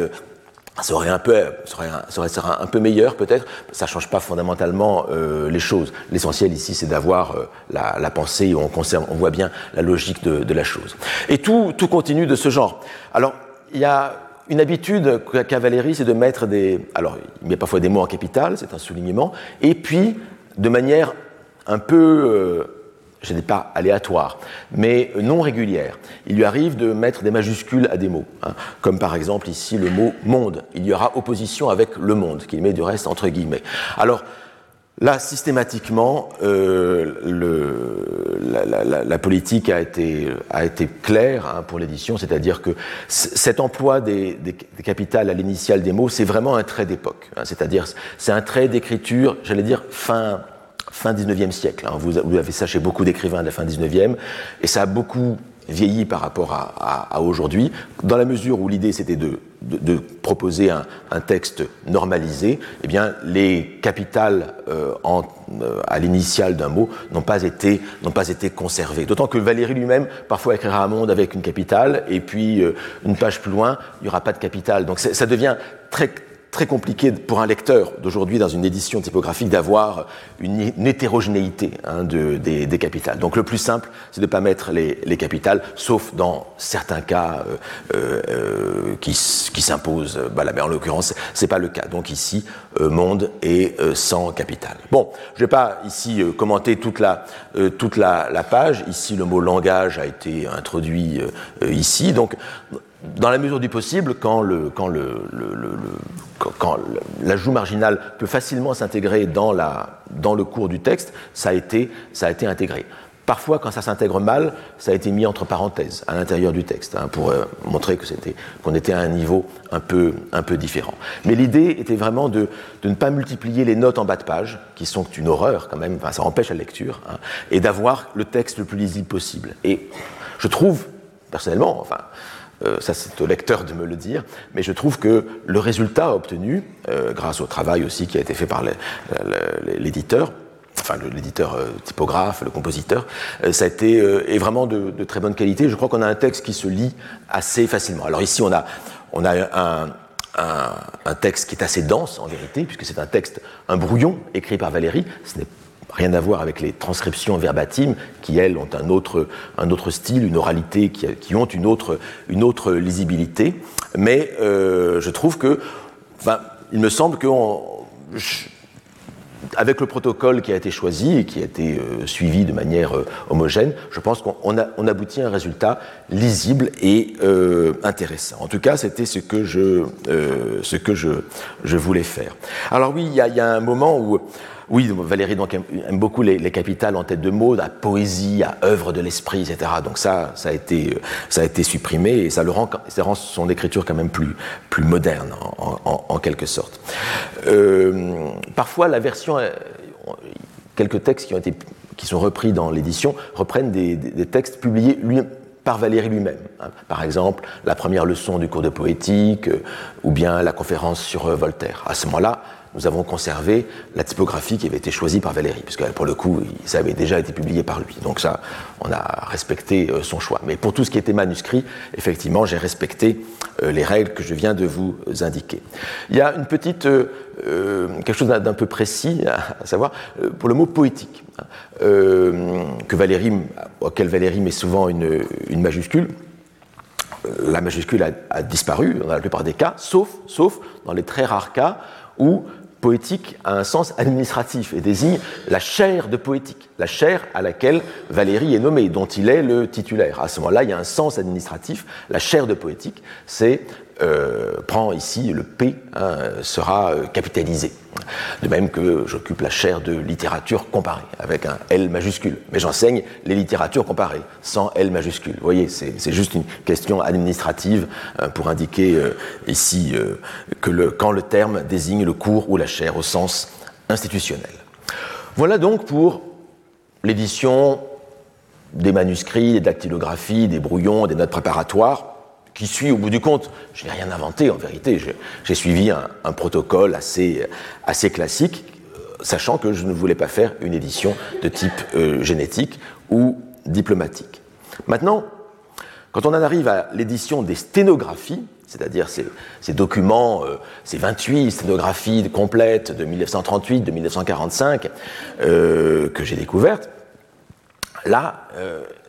Ça aurait un peu, aurait un peu meilleur peut-être. Ça change pas fondamentalement euh, les choses. L'essentiel ici, c'est d'avoir euh, la, la, pensée où on on voit bien la logique de, de la chose. Et tout, tout continue de ce genre. Alors, il y a une habitude qu'a Valérie, c'est de mettre des, alors il met parfois des mots en capital, c'est un soulignement, et puis de manière un peu euh, je n'ai pas aléatoire, mais non régulière. Il lui arrive de mettre des majuscules à des mots, hein, comme par exemple ici le mot monde. Il y aura opposition avec le monde, qu'il met du reste entre guillemets. Alors, Là, systématiquement, euh, la, politique a été, claire hein, pour l'édition, c'est-à-dire que cet emploi des capitales à l'initiale des mots, c'est vraiment un trait d'époque. Hein, c'est-à-dire, c'est un trait d'écriture, j'allais dire, fin, fin 19e siècle. Hein. Vous, avez ça chez beaucoup d'écrivains de la fin 19e, et ça a beaucoup vieilli par rapport à, aujourd'hui, dans la mesure où l'idée c'était de, proposer un, texte normalisé, eh bien les capitales euh, euh, à l'initiale d'un mot n'ont pas été n'ont pas été conservées. D'autant que Valérie lui-même parfois écrira un monde avec une capitale et puis euh, une page plus loin il n'y aura pas de capitale. Donc ça devient très très compliqué pour un lecteur d'aujourd'hui dans une édition typographique d'avoir une, hétérogénéité hein, de, des, capitales. Donc le plus simple, c'est de ne pas mettre les, les, capitales, sauf dans certains cas euh, euh, euh qui, qui s'imposent. Bah, là, mais en l'occurrence, c'est pas le cas. Donc ici, euh, monde est euh, sans capitale. Bon, je vais pas ici commenter toute la toute la, page. Ici, le mot langage a été introduit ici. Donc dans la mesure du possible, quand, le, quand, le, l'ajout marginal peut facilement s'intégrer dans, le cours du texte, ça a été, intégré. Parfois, quand ça s'intègre mal, ça a été mis entre parenthèses à l'intérieur du texte hein, pour euh, montrer qu'on était à un niveau un peu, différent. Mais l'idée était vraiment de, ne pas multiplier les notes en bas de page, qui sont une horreur quand même, ça empêche la lecture, hein, et d'avoir le texte le plus lisible possible. Et je trouve, personnellement, enfin, ça c'est au lecteur de me le dire, mais je trouve que le résultat obtenu, euh, grâce au travail aussi qui a été fait par l'éditeur, enfin l'éditeur euh, typographe, le compositeur, ça a été est vraiment de, très bonne qualité. Je crois qu'on a un texte qui se lit assez facilement. Alors ici on a on a un, un, texte qui est assez dense en vérité, puisque c'est un texte, un brouillon écrit par Valérie. Rien à voir avec les transcriptions verbatimes qui, elles, ont un autre, un autre style, une oralité, qui, qui ont une autre, une autre lisibilité. Mais euh, je trouve que, enfin, il me semble que le protocole qui a été choisi et qui a été euh, suivi de manière euh, homogène, je pense qu'on on aboutit à un résultat lisible et intéressant. En tout cas, c'était ce que je, ce que je, je voulais faire. Alors oui, il y, a un moment où oui, Valérie aime beaucoup les, capitales en tête de mots, à poésie, à œuvre de l'esprit, etc. Donc ça, ça a été, supprimé et ça le rend, son écriture quand même plus, moderne en, quelque sorte. Euh, parfois, la version, euh, quelques textes qui sont repris dans l'édition reprennent des, textes publiés par Valérie lui-même. Hein. Par exemple, la première leçon du cours de poétique, euh, ou bien la conférence sur Voltaire. À ce moment-là, nous avons conservé la typographie qui avait été choisie par Valérie, puisque pour le coup, ça avait déjà été publié par lui. Donc ça, on a respecté euh, son choix. Mais pour tout ce qui était manuscrit, effectivement, j'ai respecté euh, les règles que je viens de vous indiquer. Il y a une petite, euh, quelque chose d'un peu précis à, savoir pour le mot poétique, hein, que auquel Valérie met souvent une, majuscule la majuscule a, a, disparu dans la plupart des cas, sauf, sauf dans les très rares cas où poétique a un sens administratif et désigne la chaire de poétique, la chaire à laquelle Valérie est nommée, dont il est le titulaire. À ce moment-là, il y a un sens administratif. La chaire de poétique, c'est euh, prend ici le P, hein, sera euh, capitalisé. De même que j'occupe la chaire de littérature comparée, avec un L majuscule. Mais j'enseigne les littératures comparées, sans L majuscule. Vous voyez, c'est juste une question administrative hein, pour indiquer euh, ici que le, quand le terme désigne le cours ou la chaire au sens institutionnel. Voilà donc pour l'édition des manuscrits, des dactylographies, des brouillons, des notes préparatoires qui suit au bout du compte. Je n'ai rien inventé en vérité, j'ai suivi un, protocole assez, classique, sachant que je ne voulais pas faire une édition de type euh, génétique ou diplomatique. Maintenant, quand on en arrive à l'édition des sténographies, c'est-à-dire ces, documents, euh, ces 28 sténographies complètes de 1938, de 1945 euh, que j'ai découvertes, là,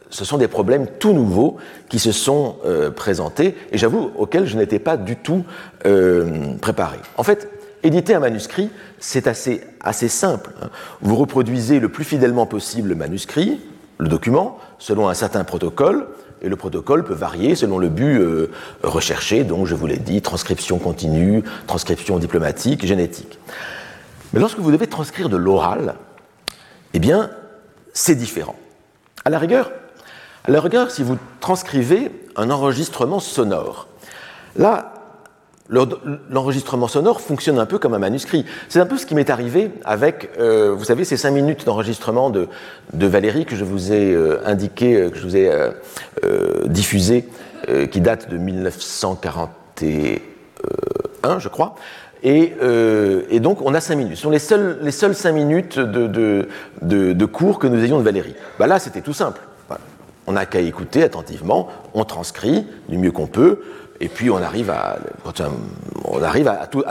ce sont des problèmes tout nouveaux qui se sont euh, présentés et j'avoue auxquels je n'étais pas du tout euh, préparé. En fait, éditer un manuscrit, c'est assez, simple. Hein. Vous reproduisez le plus fidèlement possible le manuscrit, le document, selon un certain protocole, et le protocole peut varier selon le but euh, recherché, donc je vous l'ai dit, transcription continue, transcription diplomatique, génétique. Mais lorsque vous devez transcrire de l'oral, eh bien, c'est différent. À la rigueur, à la si vous transcrivez un enregistrement sonore, là, l'enregistrement sonore fonctionne un peu comme un manuscrit. C'est un peu ce qui m'est arrivé avec, euh, vous savez, ces cinq minutes d'enregistrement de, Valérie que je vous ai euh, indiqué, euh, que je vous ai diffusé, qui date de 1941, je crois. Et, donc, on a cinq minutes. Ce sont les seules, les seules cinq minutes de, de, cours que nous ayons de Valérie. Bah là, c'était tout simple. On n'a qu'à écouter attentivement, on transcrit du mieux qu'on peut, et puis on arrive à,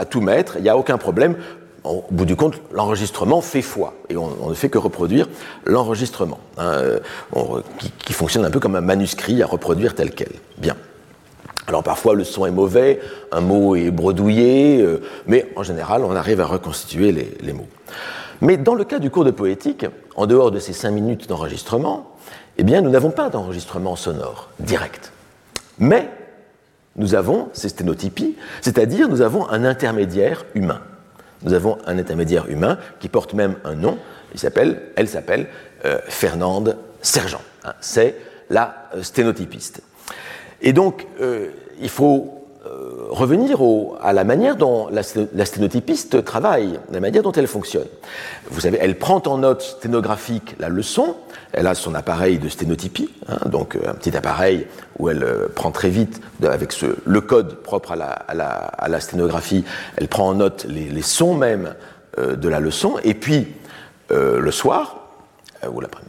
tout, mettre, il n'y a aucun problème. Au bout du compte, l'enregistrement fait foi, et on, ne fait que reproduire l'enregistrement, hein, qui, qui, fonctionne un peu comme un manuscrit à reproduire tel quel. Bien. Alors parfois le son est mauvais, un mot est bredouillé, euh, mais en général on arrive à reconstituer les, les, mots. Mais dans le cas du cours de poétique, en dehors de ces cinq minutes d'enregistrement, eh bien nous n'avons pas d'enregistrement sonore direct. Mais nous avons ces sténotypies, c'est-à-dire nous avons un intermédiaire humain. Nous avons un intermédiaire humain qui porte même un nom, il s'appelle, elle s'appelle euh, Fernande Sergent. Hein, c'est la euh, sténotypiste. Et donc, euh, il faut revenir à la manière dont la, sténotypiste travaille, la manière dont elle fonctionne. Vous savez, elle prend en note sténographique la leçon, elle a son appareil de sténotypie, hein, donc euh, un petit appareil où elle euh, prend très vite, avec le code propre à la, sténographie, elle prend en note les, sons même euh, de la leçon, et puis le soir,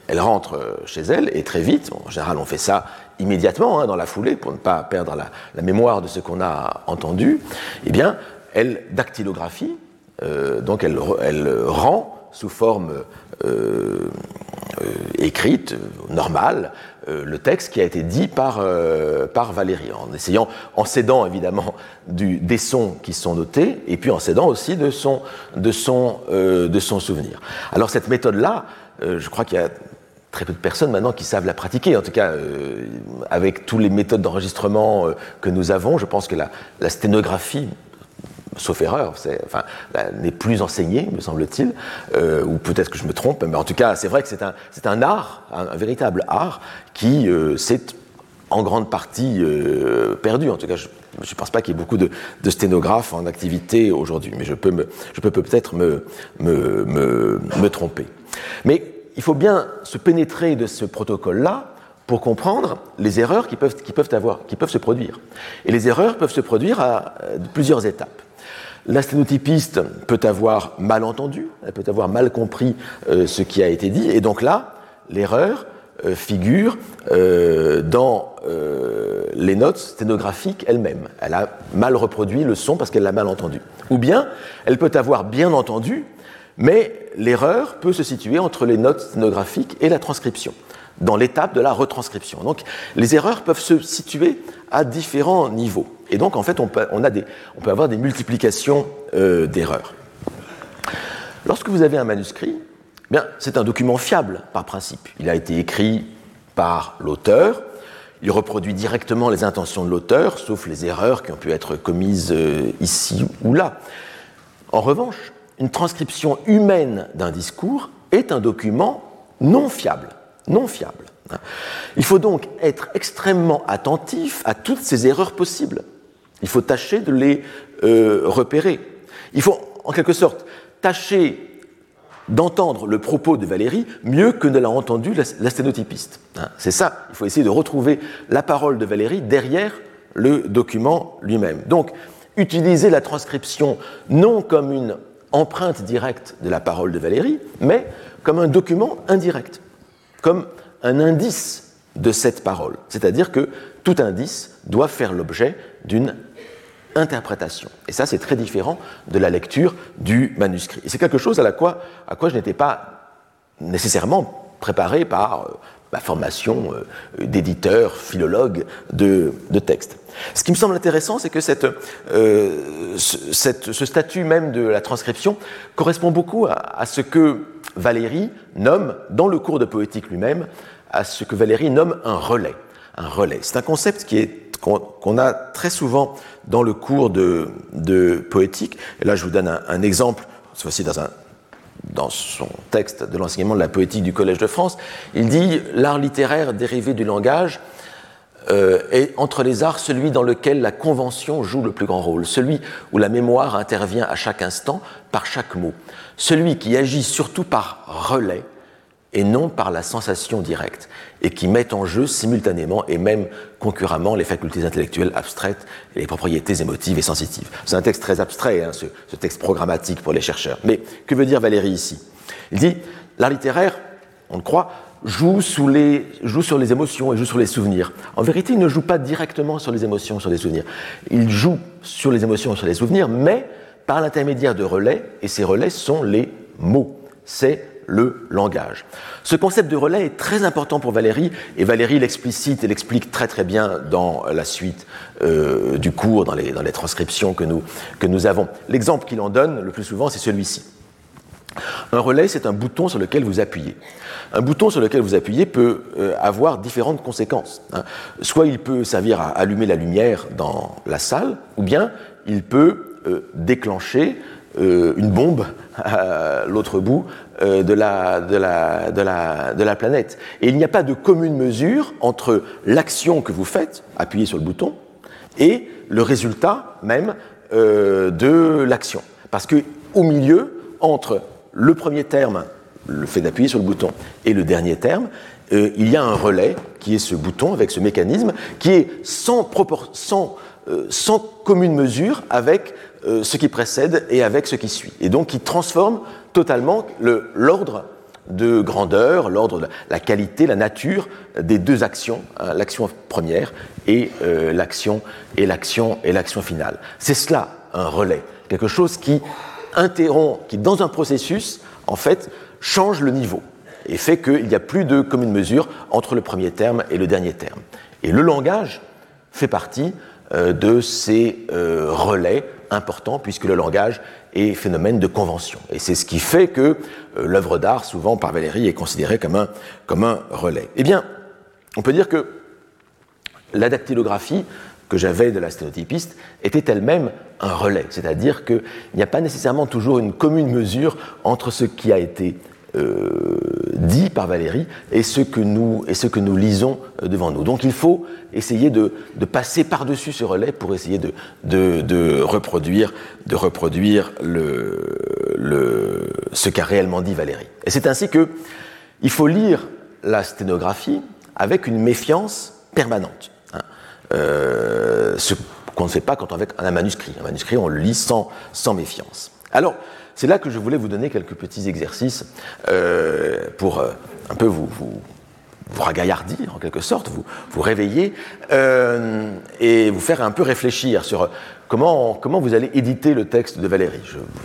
elle rentre chez elle, et très vite, en général on fait ça immédiatement, hein, dans la foulée, pour ne pas perdre la, mémoire de ce qu'on a entendu, eh bien, elle dactylographie, euh, donc elle, rend sous forme euh, euh, écrite, normale, le texte qui a été dit par, par Valérie, en essayant, en s'aidant évidemment des sons qui sont notés, et puis en s'aidant aussi de son, de son, de son souvenir. Alors cette méthode-là, je crois qu'il y a très peu de personnes maintenant qui savent la pratiquer. En tout cas, euh, avec toutes les méthodes d'enregistrement euh, que nous avons, je pense que la, sténographie, sauf erreur, n'est plus enseignée, me semble-t-il, euh, ou peut-être que je me trompe, mais en tout cas, c'est vrai que c'est un, art, un, véritable art, qui s'est en grande partie perdu. En tout cas, je ne pense pas qu'il y ait beaucoup de, sténographes en activité aujourd'hui, mais je peux, peut-être me, me tromper. Mais il faut bien se pénétrer de ce protocole-là pour comprendre les erreurs qui peuvent, qui peuvent, avoir, qui peuvent se produire. Et les erreurs peuvent se produire à, à plusieurs étapes. La sténotypiste peut avoir mal entendu, elle peut avoir mal compris euh, ce qui a été dit, et donc là, l'erreur euh, figure euh, dans euh, les notes sténographiques elles-mêmes. Elle a mal reproduit le son parce qu'elle l'a mal entendu. Ou bien, elle peut avoir bien entendu, mais l'erreur peut se situer entre les notes sténographiques et la transcription, dans l'étape de la retranscription. Donc les erreurs peuvent se situer à différents niveaux. Et donc en fait, on peut, avoir des multiplications euh, d'erreurs. Lorsque vous avez un manuscrit, eh c'est un document fiable par principe. Il a été écrit par l'auteur, il reproduit directement les intentions de l'auteur, sauf les erreurs qui ont pu être commises euh, ici ou là. En revanche, une transcription humaine d'un discours est un document non fiable. Non fiable. Il faut donc être extrêmement attentif à toutes ces erreurs possibles. Il faut tâcher de les euh, repérer. Il faut, en quelque sorte, tâcher d'entendre le propos de Valérie mieux que ne l'a entendu la, sténotypiste. C'est ça, il faut essayer de retrouver la parole de Valérie derrière le document lui-même. Donc, utiliser la transcription non comme une empreinte directe de la parole de Valérie, mais comme un document indirect, comme un indice de cette parole. C'est-à-dire que tout indice doit faire l'objet d'une interprétation. Et ça, c'est très différent de la lecture du manuscrit. Et c'est quelque chose à, la quoi, à quoi je n'étais pas nécessairement préparé par euh, ma formation euh, d'éditeur, philologue de, de texte. Ce qui me semble intéressant, c'est que euh, ce statut même de la transcription correspond beaucoup à, ce que Valérie nomme, dans le cours de poétique lui-même, à ce que Valérie nomme un relais. Un relais. C'est un concept qui est qu'on qu a très souvent dans le cours de, poétique. Et là, je vous donne un, un exemple, cette fois-ci dans un, dans son texte de l'enseignement de la poétique du Collège de France, il dit l'art littéraire dérivé du langage euh, est entre les arts celui dans lequel la convention joue le plus grand rôle, celui où la mémoire intervient à chaque instant par chaque mot, celui qui agit surtout par relais et non par la sensation directe, et qui met en jeu simultanément et même concurremment les facultés intellectuelles abstraites et les propriétés émotives et sensitives. C'est un texte très abstrait, hein, ce, texte programmatique pour les chercheurs. Mais que veut dire Valérie ici? Il dit, l'art littéraire, on le croit, joue sur les émotions et joue sur les souvenirs. En vérité, il ne joue pas directement sur les émotions, sur les souvenirs. Il joue sur les émotions et sur les souvenirs, mais par l'intermédiaire de relais, et ces relais sont les mots. C'est le langage. Ce concept de relais est très important pour Valérie, et Valérie l'explicite et l'explique très très bien dans la suite euh, du cours, dans les, transcriptions que nous, avons. L'exemple qu'il en donne le plus souvent, c'est celui-ci. Un relais, c'est un bouton sur lequel vous appuyez. Un bouton sur lequel vous appuyez peut euh, avoir différentes conséquences. Hein. Soit il peut servir à allumer la lumière dans la salle, ou bien il peut euh, déclencher une bombe à l'autre bout de, la, de, la, de, la, de, la, planète. Et il n'y a pas de commune mesure entre l'action que vous faites, appuyer sur le bouton, et le résultat même euh, de l'action. Parce que au milieu, entre le premier terme, le fait d'appuyer sur le bouton, et le dernier terme, euh, il y a un relais qui est ce bouton avec ce mécanisme qui est sans, euh, commune mesure avec euh, ce qui précède et avec ce qui suit. Et donc qui transforme totalement l'ordre de grandeur, l'ordre, la qualité, la nature des deux actions, hein, l'action première et euh, l'action et l'action et l'action finale. C'est cela un relais, quelque chose qui interrompt, qui dans un processus en fait change le niveau et fait qu'il n'y a plus de commune mesure entre le premier terme et le dernier terme. Et le langage fait partie euh, de ces relais important puisque le langage est phénomène de convention. Et c'est ce qui fait que euh, l'œuvre d'art, souvent par Valérie, est considérée comme un, comme un relais. Eh bien, on peut dire que la dactylographie que j'avais de la sténotypiste était elle-même un relais, c'est-à-dire qu'il n'y a pas nécessairement toujours une commune mesure entre ce qui a été dit par Valérie et ce que nous, et ce que nous lisons euh, devant nous. Donc il faut essayer de, de passer par-dessus ce relais pour essayer de, de, de reproduire, de reproduire le, le, ce qu'a réellement dit Valérie. Et c'est ainsi que il faut lire la sténographie avec une méfiance permanente. Hein. Euh, ce qu'on ne fait pas quand on a un manuscrit. Un manuscrit, on le lit sans, sans méfiance. Alors, c'est là que je voulais vous donner quelques petits exercices euh, pour euh, un peu vous, vous, vous, ragaillardir, en quelque sorte, vous, vous réveiller euh, et vous faire un peu réfléchir sur comment, comment vous allez éditer le texte de Valérie.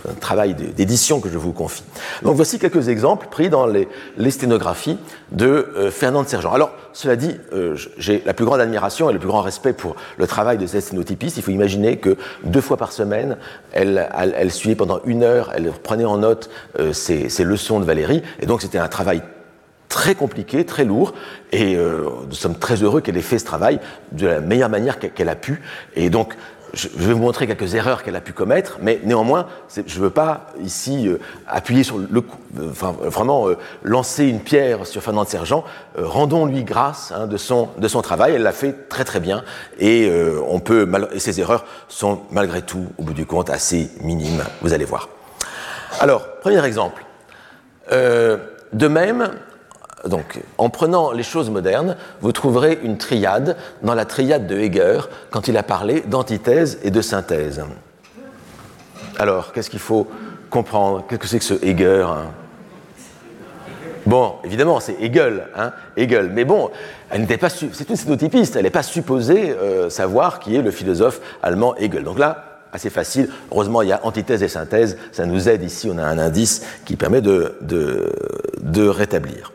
Un travail d'édition que je vous confie. Donc voici quelques exemples pris dans les, les sténographies de euh, Fernand de Sergent. Alors, cela dit, euh, j'ai la plus grande admiration et le plus grand respect pour le travail de cette sténotypiste. Il faut imaginer que deux fois par semaine, elle, elle, elle suivait pendant une heure, elle prenait en note euh, ses leçons de Valérie. Et donc c'était un travail très compliqué, très lourd, et euh, nous sommes très heureux qu'elle ait fait ce travail de la meilleure manière qu'elle a pu. Et donc, je vais vous montrer quelques erreurs qu'elle a pu commettre, mais néanmoins, je ne veux pas ici euh, appuyer sur le coup, euh, enfin, vraiment lancer une pierre sur Fernand Sergent. Rendons-lui grâce hein, de, son, de son travail. Elle l'a fait très très bien, et on peut et ces erreurs sont malgré tout, au bout du compte, assez minimes. Vous allez voir. Alors, premier exemple. De même, donc, en prenant les choses modernes, vous trouverez une triade dans la triade de Heger quand il a parlé d'antithèse et de synthèse. Alors, qu'est-ce qu'il faut comprendre? Qu'est-ce que c'est que ce Heger hein? Bon, évidemment, c'est Hegel, hein, Hegel. Mais bon, elle n'était pas, c'est une sténotypiste, elle n'est pas supposée euh, savoir qui est le philosophe allemand Hegel. Donc là, assez facile. Heureusement, il y a antithèse et synthèse. Ça nous aide ici. On a un indice qui permet de rétablir.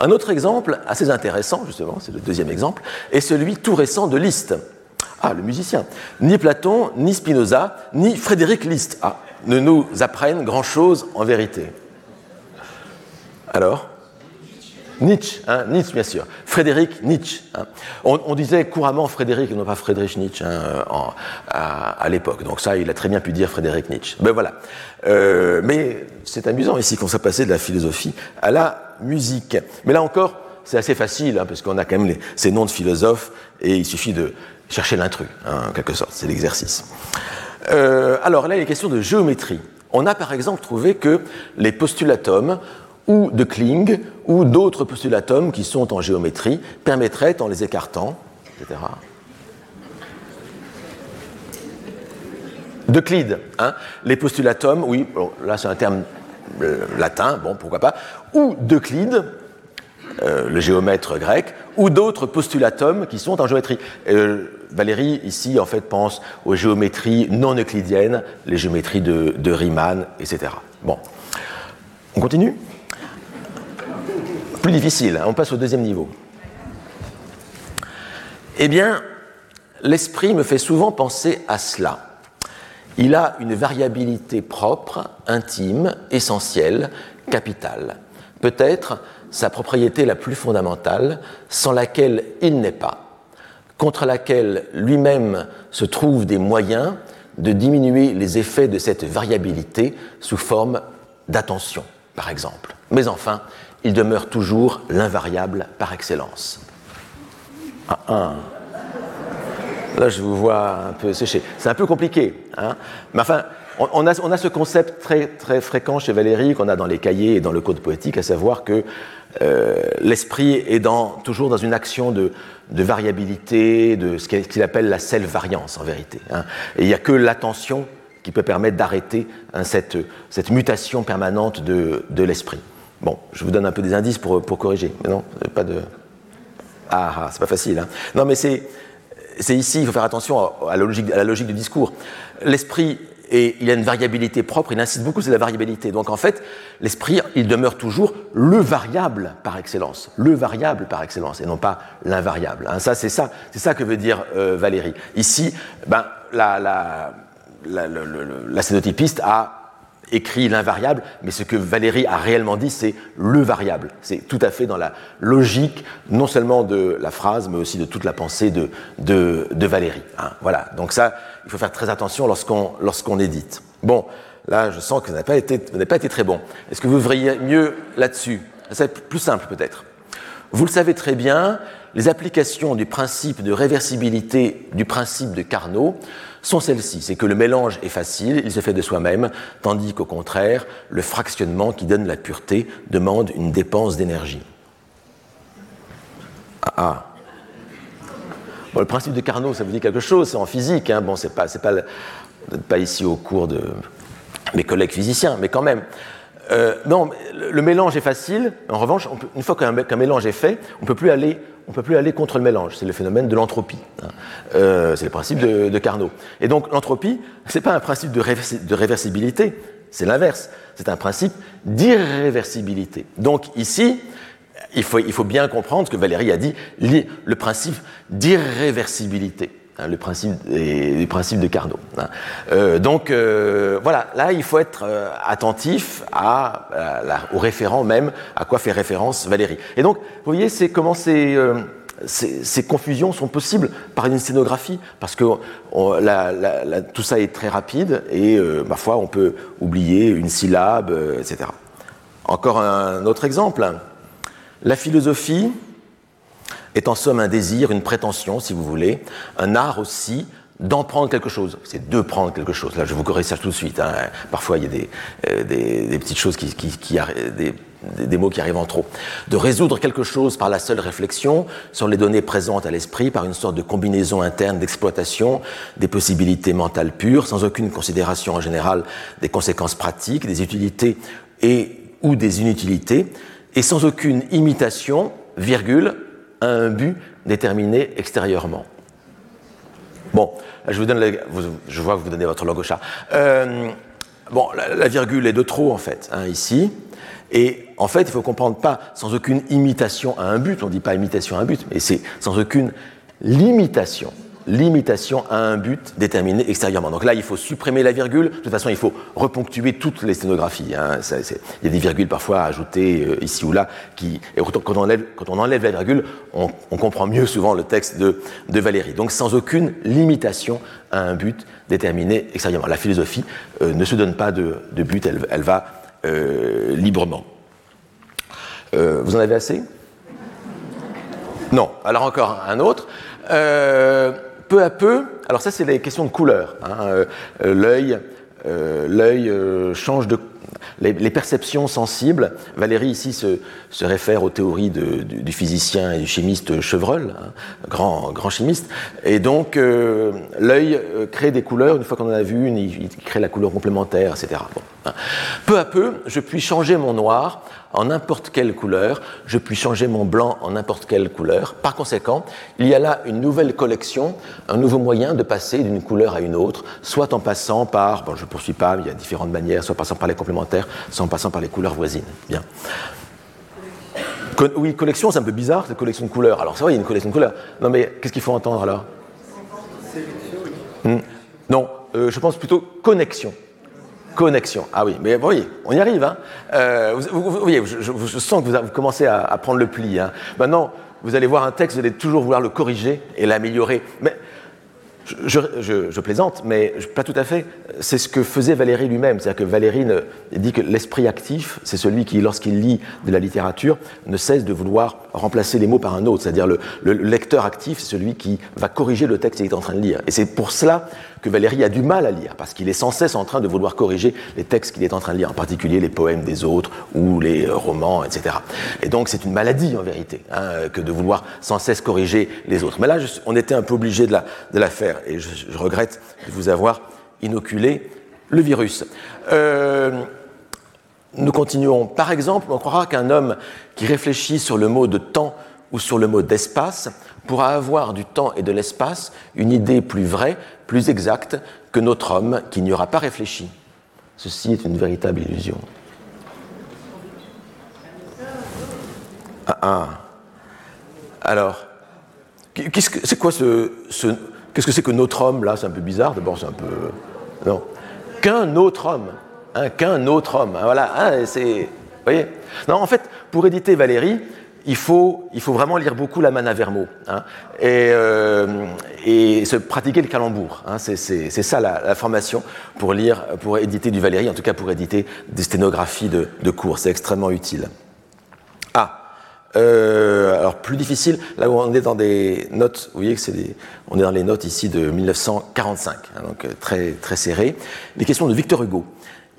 Un autre exemple assez intéressant, justement, c'est le deuxième exemple, est celui tout récent de Liszt. Ah, le musicien. Ni Platon, ni Spinoza, ni Frédéric Liszt ah, ne nous apprennent grand-chose en vérité. Alors? Nietzsche, hein, Nietzsche bien sûr. Frédéric Nietzsche. Hein. On, disait couramment Frédéric et non pas Friedrich Nietzsche hein, à l'époque. Donc ça, il a très bien pu dire Frédéric Nietzsche. Ben voilà. Euh, mais c'est amusant ici qu'on soit passé de la philosophie à la musique. Mais là encore, c'est assez facile, hein, parce qu'on a quand même ces noms de philosophes, et il suffit de chercher l'intrus, hein, en quelque sorte. C'est l'exercice. Euh, alors là, il est question de géométrie. On a par exemple trouvé que les postulatums ou de Kling ou d'autres postulatums qui sont en géométrie permettraient, en les écartant, etc. D'Euclide, hein, les postulatums, oui, là c'est un terme euh, latin, bon, pourquoi pas, ou d'Euclide, le géomètre grec, ou d'autres postulatums qui sont en géométrie. Valérie, ici, en fait, pense aux géométries non euclidiennes, les géométries de, de Riemann, etc. Bon. On continue? Plus difficile, hein, on passe au deuxième niveau. Eh bien, l'esprit me fait souvent penser à cela. Il a une variabilité propre, intime, essentielle, capitale. Peut-être sa propriété la plus fondamentale, sans laquelle il n'est pas, contre laquelle lui-même se trouve des moyens de diminuer les effets de cette variabilité sous forme d'attention, par exemple. Mais enfin, il demeure toujours l'invariable par excellence. Ah, ah. Là, je vous vois un peu séché. C'est un peu compliqué. Hein Mais enfin, on, a, ce concept très, très fréquent chez Valérie, qu'on a dans les cahiers et dans le code poétique, à savoir que euh, l'esprit est toujours dans une action de, variabilité, de ce qu'il appelle la self-variance en vérité. Hein. Et il n'y a que l'attention qui peut permettre d'arrêter hein, cette, mutation permanente de, l'esprit. Bon, je vous donne un peu des indices pour, corriger, mais non, pas de. Ah, ah c'est pas facile. Hein. Non, mais c'est c'est ici, il faut faire attention à la logique, à la logique du discours. L'esprit, et il a une variabilité propre, il insiste beaucoup sur la variabilité. Donc en fait, l'esprit, il demeure toujours le variable par excellence, le variable par excellence, et non pas l'invariable. Hein. Ça, c'est ça, ça que veut dire euh, Valérie. Ici, ben, la, la, la, la sténotypiste a écrit l'invariable, mais ce que Valérie a réellement dit, c'est le variable. C'est tout à fait dans la logique, non seulement de la phrase, mais aussi de toute la pensée de, de, Valérie. Hein. voilà, donc ça, il faut faire très attention lorsqu'on lorsqu'on édite. Bon, là, je sens que vous n'avez pas, été, pas été très bon. Est-ce que vous verriez mieux là-dessus? C'est plus simple peut-être. Vous le savez très bien, les applications du principe de réversibilité du principe de Carnot sont celles-ci. C'est que le mélange est facile, il se fait de soi-même, tandis qu'au contraire, le fractionnement qui donne la pureté demande une dépense d'énergie. Ah, ah. Bon, le principe de Carnot, ça vous dit quelque chose, c'est en physique. Hein. Bon, c'est pas, pas, pas ici au cours de mes collègues physiciens, mais quand même. Euh, non, le, mélange est facile. En revanche, une fois qu'un, mélange est fait, on peut plus aller on peut plus aller contre le mélange. C'est le phénomène de l'entropie. Hein. Euh, c'est le principe de, Carnot. Et donc l'entropie, ce n'est pas un principe de, réversibilité, c'est l'inverse. C'est un principe d'irréversibilité. Donc ici, il faut, il faut, bien comprendre ce que Valérie a dit, le principe d'irréversibilité. Hein, le principe, les principes de Carnot. Hein. Euh, donc euh, voilà, là il faut être euh, attentif au référent même, à quoi fait référence Valérie. Et donc, vous voyez, c'est comment ces, confusions sont possibles par une scénographie, parce que tout ça est très rapide et parfois on peut oublier une syllabe, etc. Encore un autre exemple. La philosophie, est en somme un désir, une prétention, si vous voulez, un art aussi d'en prendre quelque chose. C'est de prendre quelque chose. Là, je vous corrige ça tout de suite. Hein. Parfois, il y a des, euh, des, des petites choses qui, qui, qui des, des, mots qui arrivent en trop. De résoudre quelque chose par la seule réflexion sur les données présentes à l'esprit, par une sorte de combinaison interne d'exploitation des possibilités mentales pures, sans aucune considération en général des conséquences pratiques, des utilités et ou des inutilités, et sans aucune imitation, virgule, un but déterminé extérieurement. Bon, je vous donne, je vois que vous donnez votre logo chat. Euh, bon, la, virgule est de trop en fait, hein, ici. Et en fait, il faut comprendre pas sans aucune imitation à un but. On ne dit pas imitation à un but, mais c'est sans aucune limitation limitation à un but déterminé extérieurement. Donc là, il faut supprimer la virgule. De toute façon, il faut reponctuer toutes les sténographies. Hein. il y a des virgules parfois à ajouter euh, ici ou là. Et quand on, enlève, la virgule, on, comprend mieux souvent le texte de, Valérie. Donc sans aucune limitation à un but déterminé extérieurement. La philosophie euh, ne se donne pas de, but, elle, va euh, librement. vous en avez assez? Non. Alors encore un autre. Euh, peu à peu, alors ça c'est les questions de couleur. Hein, euh, euh, l'œil, euh, l'œil change de les, perceptions sensibles. Valérie ici se, se réfère aux théories du, physicien et du chimiste Chevreul, hein, grand, grand chimiste. Et donc l'œil crée des couleurs. Une fois qu'on en a vu une, il, crée la couleur complémentaire, etc. Bon. Peu à peu, je puis changer mon noir en n'importe quelle couleur, je puis changer mon blanc en n'importe quelle couleur. Par conséquent, il y a là une nouvelle collection, un nouveau moyen de passer d'une couleur à une autre, soit en passant par, bon je ne poursuis pas, il y a différentes manières, soit en passant par les complémentaires, soit en passant par les couleurs voisines. Bien. oui, collection, c'est un peu bizarre, cette collection de couleurs. Alors c'est vrai, il y a une collection de couleurs. Non mais qu'est-ce qu'il faut entendre alors? Hmm. Non, euh, je pense plutôt connexion. Connexion. Ah oui, mais oui, on y arrive. Hein. Euh, vous, voyez, je, sens que vous, commencez à, prendre le pli. Hein. Maintenant, vous allez voir un texte, vous allez toujours vouloir le corriger et l'améliorer. Mais je, plaisante, mais pas tout à fait. C'est ce que faisait Valérie lui-même. C'est-à-dire que Valérie dit que l'esprit actif, c'est celui qui, lorsqu'il lit de la littérature, ne cesse de vouloir remplacer les mots par un autre. C'est-à-dire le, le, lecteur actif, c'est celui qui va corriger le texte qu'il est en train de lire. Et c'est pour cela que Valérie a du mal à lire, parce qu'il est sans cesse en train de vouloir corriger les textes qu'il est en train de lire, en particulier les poèmes des autres ou les euh, romans, etc. Et donc c'est une maladie en vérité, hein, que de vouloir sans cesse corriger les autres. Mais là, on était un peu obligé de la, faire, et je, regrette de vous avoir inoculé le virus. Euh, nous continuons. Par exemple, on croira qu'un homme qui réfléchit sur le mot de temps ou sur le mot d'espace pourra avoir du temps et de l'espace une idée plus vraie, plus exacte que notre homme qui n'y aura pas réfléchi. Ceci est une véritable illusion. Ah, ah. Alors, qu'est-ce que c'est que notre homme? Là C'est un peu bizarre. D'abord, c'est un peu non qu'un autre homme, hein, qu'un autre homme. Hein, voilà, hein, c'est, vous voyez. Non, en fait, pour éditer Valérie, il faut, il faut vraiment lire beaucoup la Mana Vermo hein, et, euh, et, se pratiquer le calembour. Hein, c'est ça la, formation pour lire, pour éditer du Valéry, en tout cas pour éditer des sténographies de, de cours. C'est extrêmement utile. Ah, euh, alors plus difficile, là où on est dans des notes, vous voyez que c'est on est dans les notes ici de 1945, hein, donc euh, très très serré. Les questions de Victor Hugo.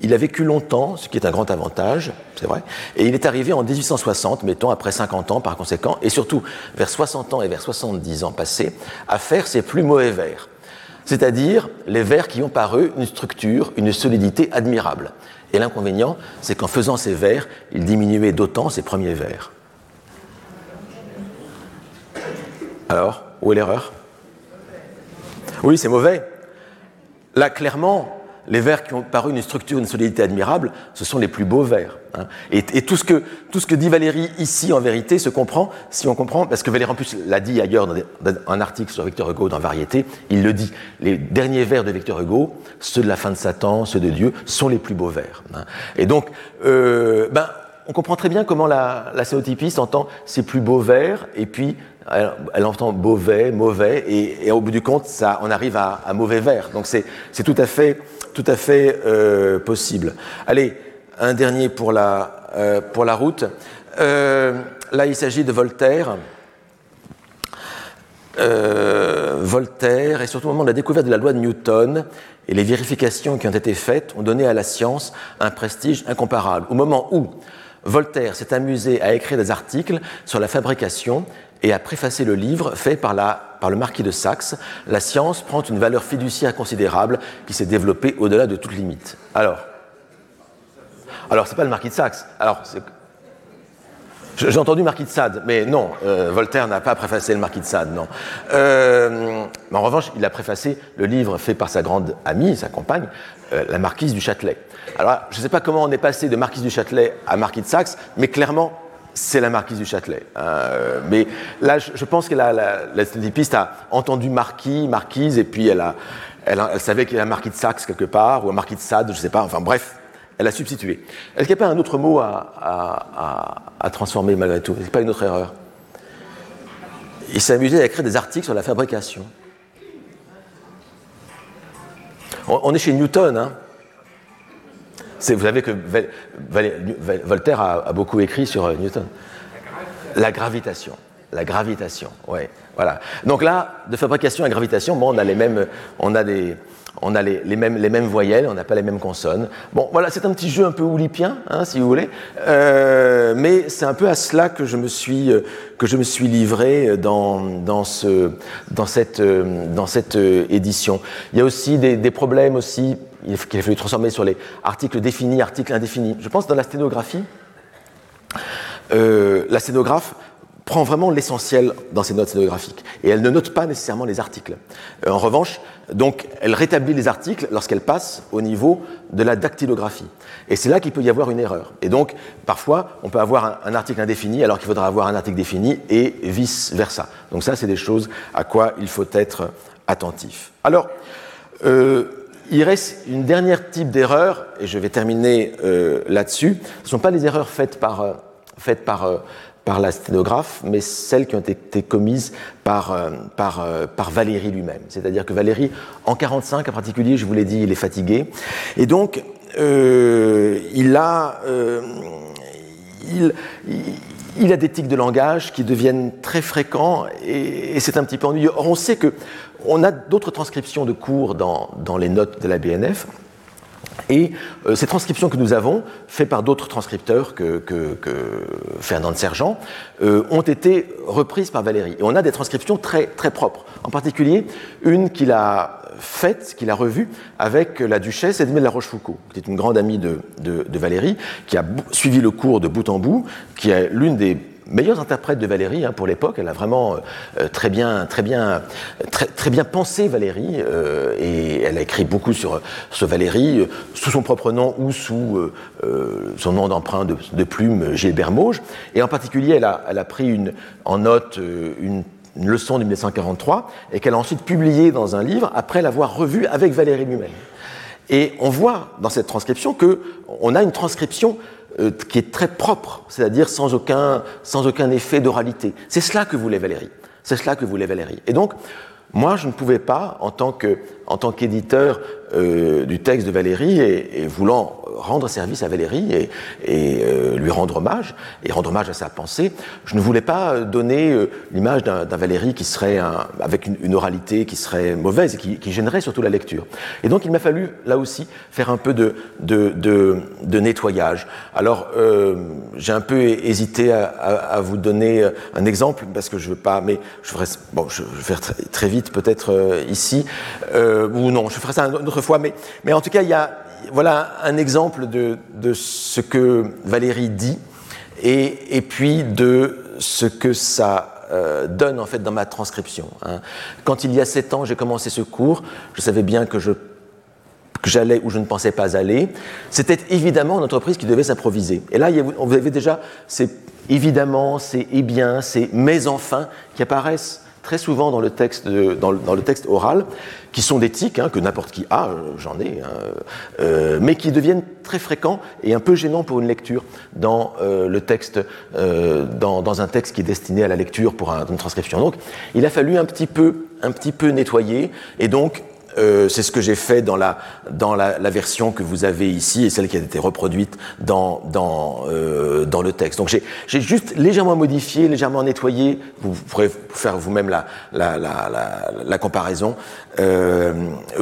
Il a vécu longtemps, ce qui est un grand avantage, c'est vrai, et il est arrivé en 1860, mettons après 50 ans par conséquent, et surtout vers 60 ans et vers 70 ans passés, à faire ses plus mauvais vers. C'est-à-dire les vers qui ont par eux une structure, une solidité admirable. Et l'inconvénient, c'est qu'en faisant ces vers, il diminuait d'autant ses premiers vers. Alors, où est l'erreur? Oui, c'est mauvais. Là, clairement, les vers qui ont paru une structure, une solidité admirable, ce sont les plus beaux vers. Hein. Et, tout, ce que, tout ce que dit Valérie ici, en vérité, se comprend si on comprend, parce que Valérie en plus l'a dit ailleurs dans, un article sur Victor Hugo dans Variété, il le dit, les derniers vers de Victor Hugo, ceux de la fin de Satan, ceux de Dieu, sont les plus beaux vers. Hein. Et donc, euh, ben, on comprend très bien comment la, la séotypiste entend ces plus beaux vers, et puis elle, entend mauvais, mauvais, et, au bout du compte, ça, on arrive à, à mauvais vers. Donc c'est tout à fait tout à fait euh, possible. Allez, un dernier pour la, euh, route. Euh, là, il s'agit de Voltaire. Voltaire, et surtout au moment de la découverte de la loi de Newton et les vérifications qui ont été faites, ont donné à la science un prestige incomparable. Au moment où Voltaire s'est amusé à écrire des articles sur la fabrication et a préfacé le livre fait par, le marquis de Saxe, La science prend une valeur fiduciaire considérable qui s'est développée au-delà de toute limite. Alors, alors c'est pas le marquis de Saxe. Alors, j'ai entendu Marquis de Sade, mais non, euh, Voltaire n'a pas préfacé le Marquis de Sade, non. Euh, mais en revanche, il a préfacé le livre fait par sa grande amie, sa compagne, euh, la Marquise du Châtelet. Alors, je ne sais pas comment on est passé de Marquise du Châtelet à Marquis de Saxe, mais clairement, c'est la marquise du Châtelet. Euh, mais là, je, pense que la, la, a entendu marquis, marquise, et puis elle, a, elle, savait qu'il y a un marquis de Saxe quelque part, ou un marquis de Sade, je ne sais pas, enfin bref, elle a substitué. Est-ce qu'il n'y a pas un autre mot à, transformer malgré tout? N'est pas une autre erreur Il s'est amusé à écrire des articles sur la fabrication. On, est chez Newton, hein vous savez que Voltaire a, beaucoup écrit sur euh, Newton. La gravitation. La gravitation, ouais, voilà. Donc là, de fabrication à gravitation, bon, on a les mêmes, on a des, on a les, mêmes, les mêmes voyelles, on n'a pas les mêmes consonnes. Bon, voilà, c'est un petit jeu un peu oulipien, hein, si vous voulez, euh, mais c'est un peu à cela que je me suis, euh, que je me suis livré dans, dans, ce, dans cette, euh, dans cette édition. Il y a aussi des, des problèmes aussi qu'il a fallu transformer sur les articles définis, articles indéfinis. Je pense dans la sténographie, la sténographe prend vraiment l'essentiel dans ses notes sténographiques et elle ne note pas nécessairement les articles. en revanche, donc, elle rétablit les articles lorsqu'elle passe au niveau de la dactylographie. Et c'est là qu'il peut y avoir une erreur. Et donc, parfois, on peut avoir un, article indéfini alors qu'il faudra avoir un article défini et vice-versa. Donc ça, c'est des choses à quoi il faut être attentif. Alors, euh, il reste une dernière type d'erreur, et je vais terminer euh, là-dessus. Ce ne sont pas les erreurs faites par, euh, faites par, par la sténographe, mais celles qui ont été commises par, euh, par, euh, par Valérie lui-même. C'est-à-dire que Valérie, en 45 en particulier, je vous l'ai dit, il est fatigué. Et donc, euh, il, a, euh, il, il, a des tics de langage qui deviennent très fréquents et, et c'est un petit peu ennuyeux. Or, on sait que on a d'autres transcriptions de cours dans, dans les notes de la BNF. Et euh, ces transcriptions que nous avons, faites par d'autres transcripteurs que, Fernand Sergent, euh, ont été reprises par Valérie. Et on a des transcriptions très, très propres. En particulier, une qu'il a faite, qu'il a revue avec la duchesse Edmée de la Rochefoucauld, qui est une grande amie de Valérie, qui a suivi le cours de bout en bout, qui est l'une des meilleure interprète de Valérie hein, pour l'époque. Elle a vraiment euh, très, bien, très, bien, très, bien pensé Valérie euh, et elle a écrit beaucoup sur, sur Valérie euh, sous son propre nom ou sous euh, euh, son nom d'emprunt de, plume Gilbert Mauge. Et en particulier, elle a, pris une, en note une une leçon de 1943 et qu'elle a ensuite publiée dans un livre après l'avoir revue avec Valérie lui-même. Et on voit dans cette transcription que on a une transcription euh, qui est très propre, c'est-à-dire sans aucun, sans aucun effet d'oralité. C'est cela que voulait Valérie. C'est cela que Valérie. Et donc, moi, je ne pouvais pas, en tant qu'éditeur euh, du texte de Valérie et, voulant rendre service à Valérie et, euh, lui rendre hommage, et rendre hommage à sa pensée, je ne voulais pas donner euh, l'image d'un Valérie qui serait un, avec une, oralité qui serait mauvaise et qui, gênerait surtout la lecture. Et donc il m'a fallu, là aussi, faire un peu de, nettoyage. Alors, j'ai un peu hésité à, vous donner un exemple, parce que je veux pas, mais je ferai, très, vite peut-être ici, ou non, je ferai ça une autre mais, en tout cas, il y a, voilà un exemple de, ce que Valérie dit et, puis de ce que ça euh, donne en fait dans ma transcription. Hein. Quand il y a sept ans, j'ai commencé ce cours, je savais bien que je que j'allais où je ne pensais pas aller. C'était évidemment une entreprise qui devait s'improviser. Et là, vous avez déjà c'est évidemment, c'est et bien, c'est mais enfin qui apparaissent très souvent dans le texte, oral, qui sont des tics hein, que n'importe qui a, euh, j'en ai, hein, euh, mais qui deviennent très fréquents et un peu gênants pour une lecture dans euh, un texte qui est destiné à la lecture pour un, une transcription. Donc, il a fallu un petit peu, un petit peu nettoyer, et donc euh, c'est ce que j'ai fait dans, la, dans la, la, version que vous avez ici et celle qui a été reproduite dans, dans, euh, dans le texte. Donc j'ai juste légèrement modifié, légèrement nettoyé. Vous, pourrez faire vous-même la, la, la, la, comparaison euh,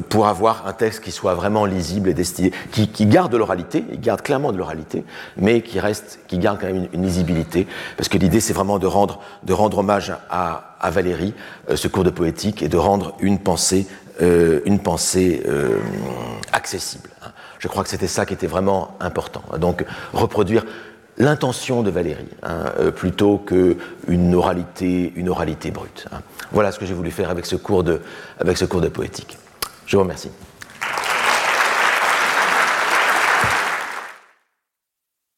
pour avoir un texte qui soit vraiment lisible et destiné, qui, qui garde l'oralité, il garde clairement de l'oralité, mais qui reste, qui garde quand même une, une lisibilité, parce que l'idée c'est vraiment de rendre, de rendre hommage à, à Valérie, euh, ce cours de poétique, et de rendre une pensée euh, une pensée euh, accessible. Je crois que c'était ça qui était vraiment important. Donc reproduire l'intention de Valérie hein, euh, plutôt qu'une oralité, une oralité brute. Hein. Voilà ce que j'ai voulu faire avec ce cours de, avec ce cours de poétique. Je vous remercie.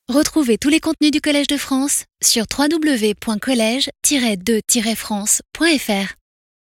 Retrouvez tous les contenus du Collège de France sur www.colège-2-france.fr.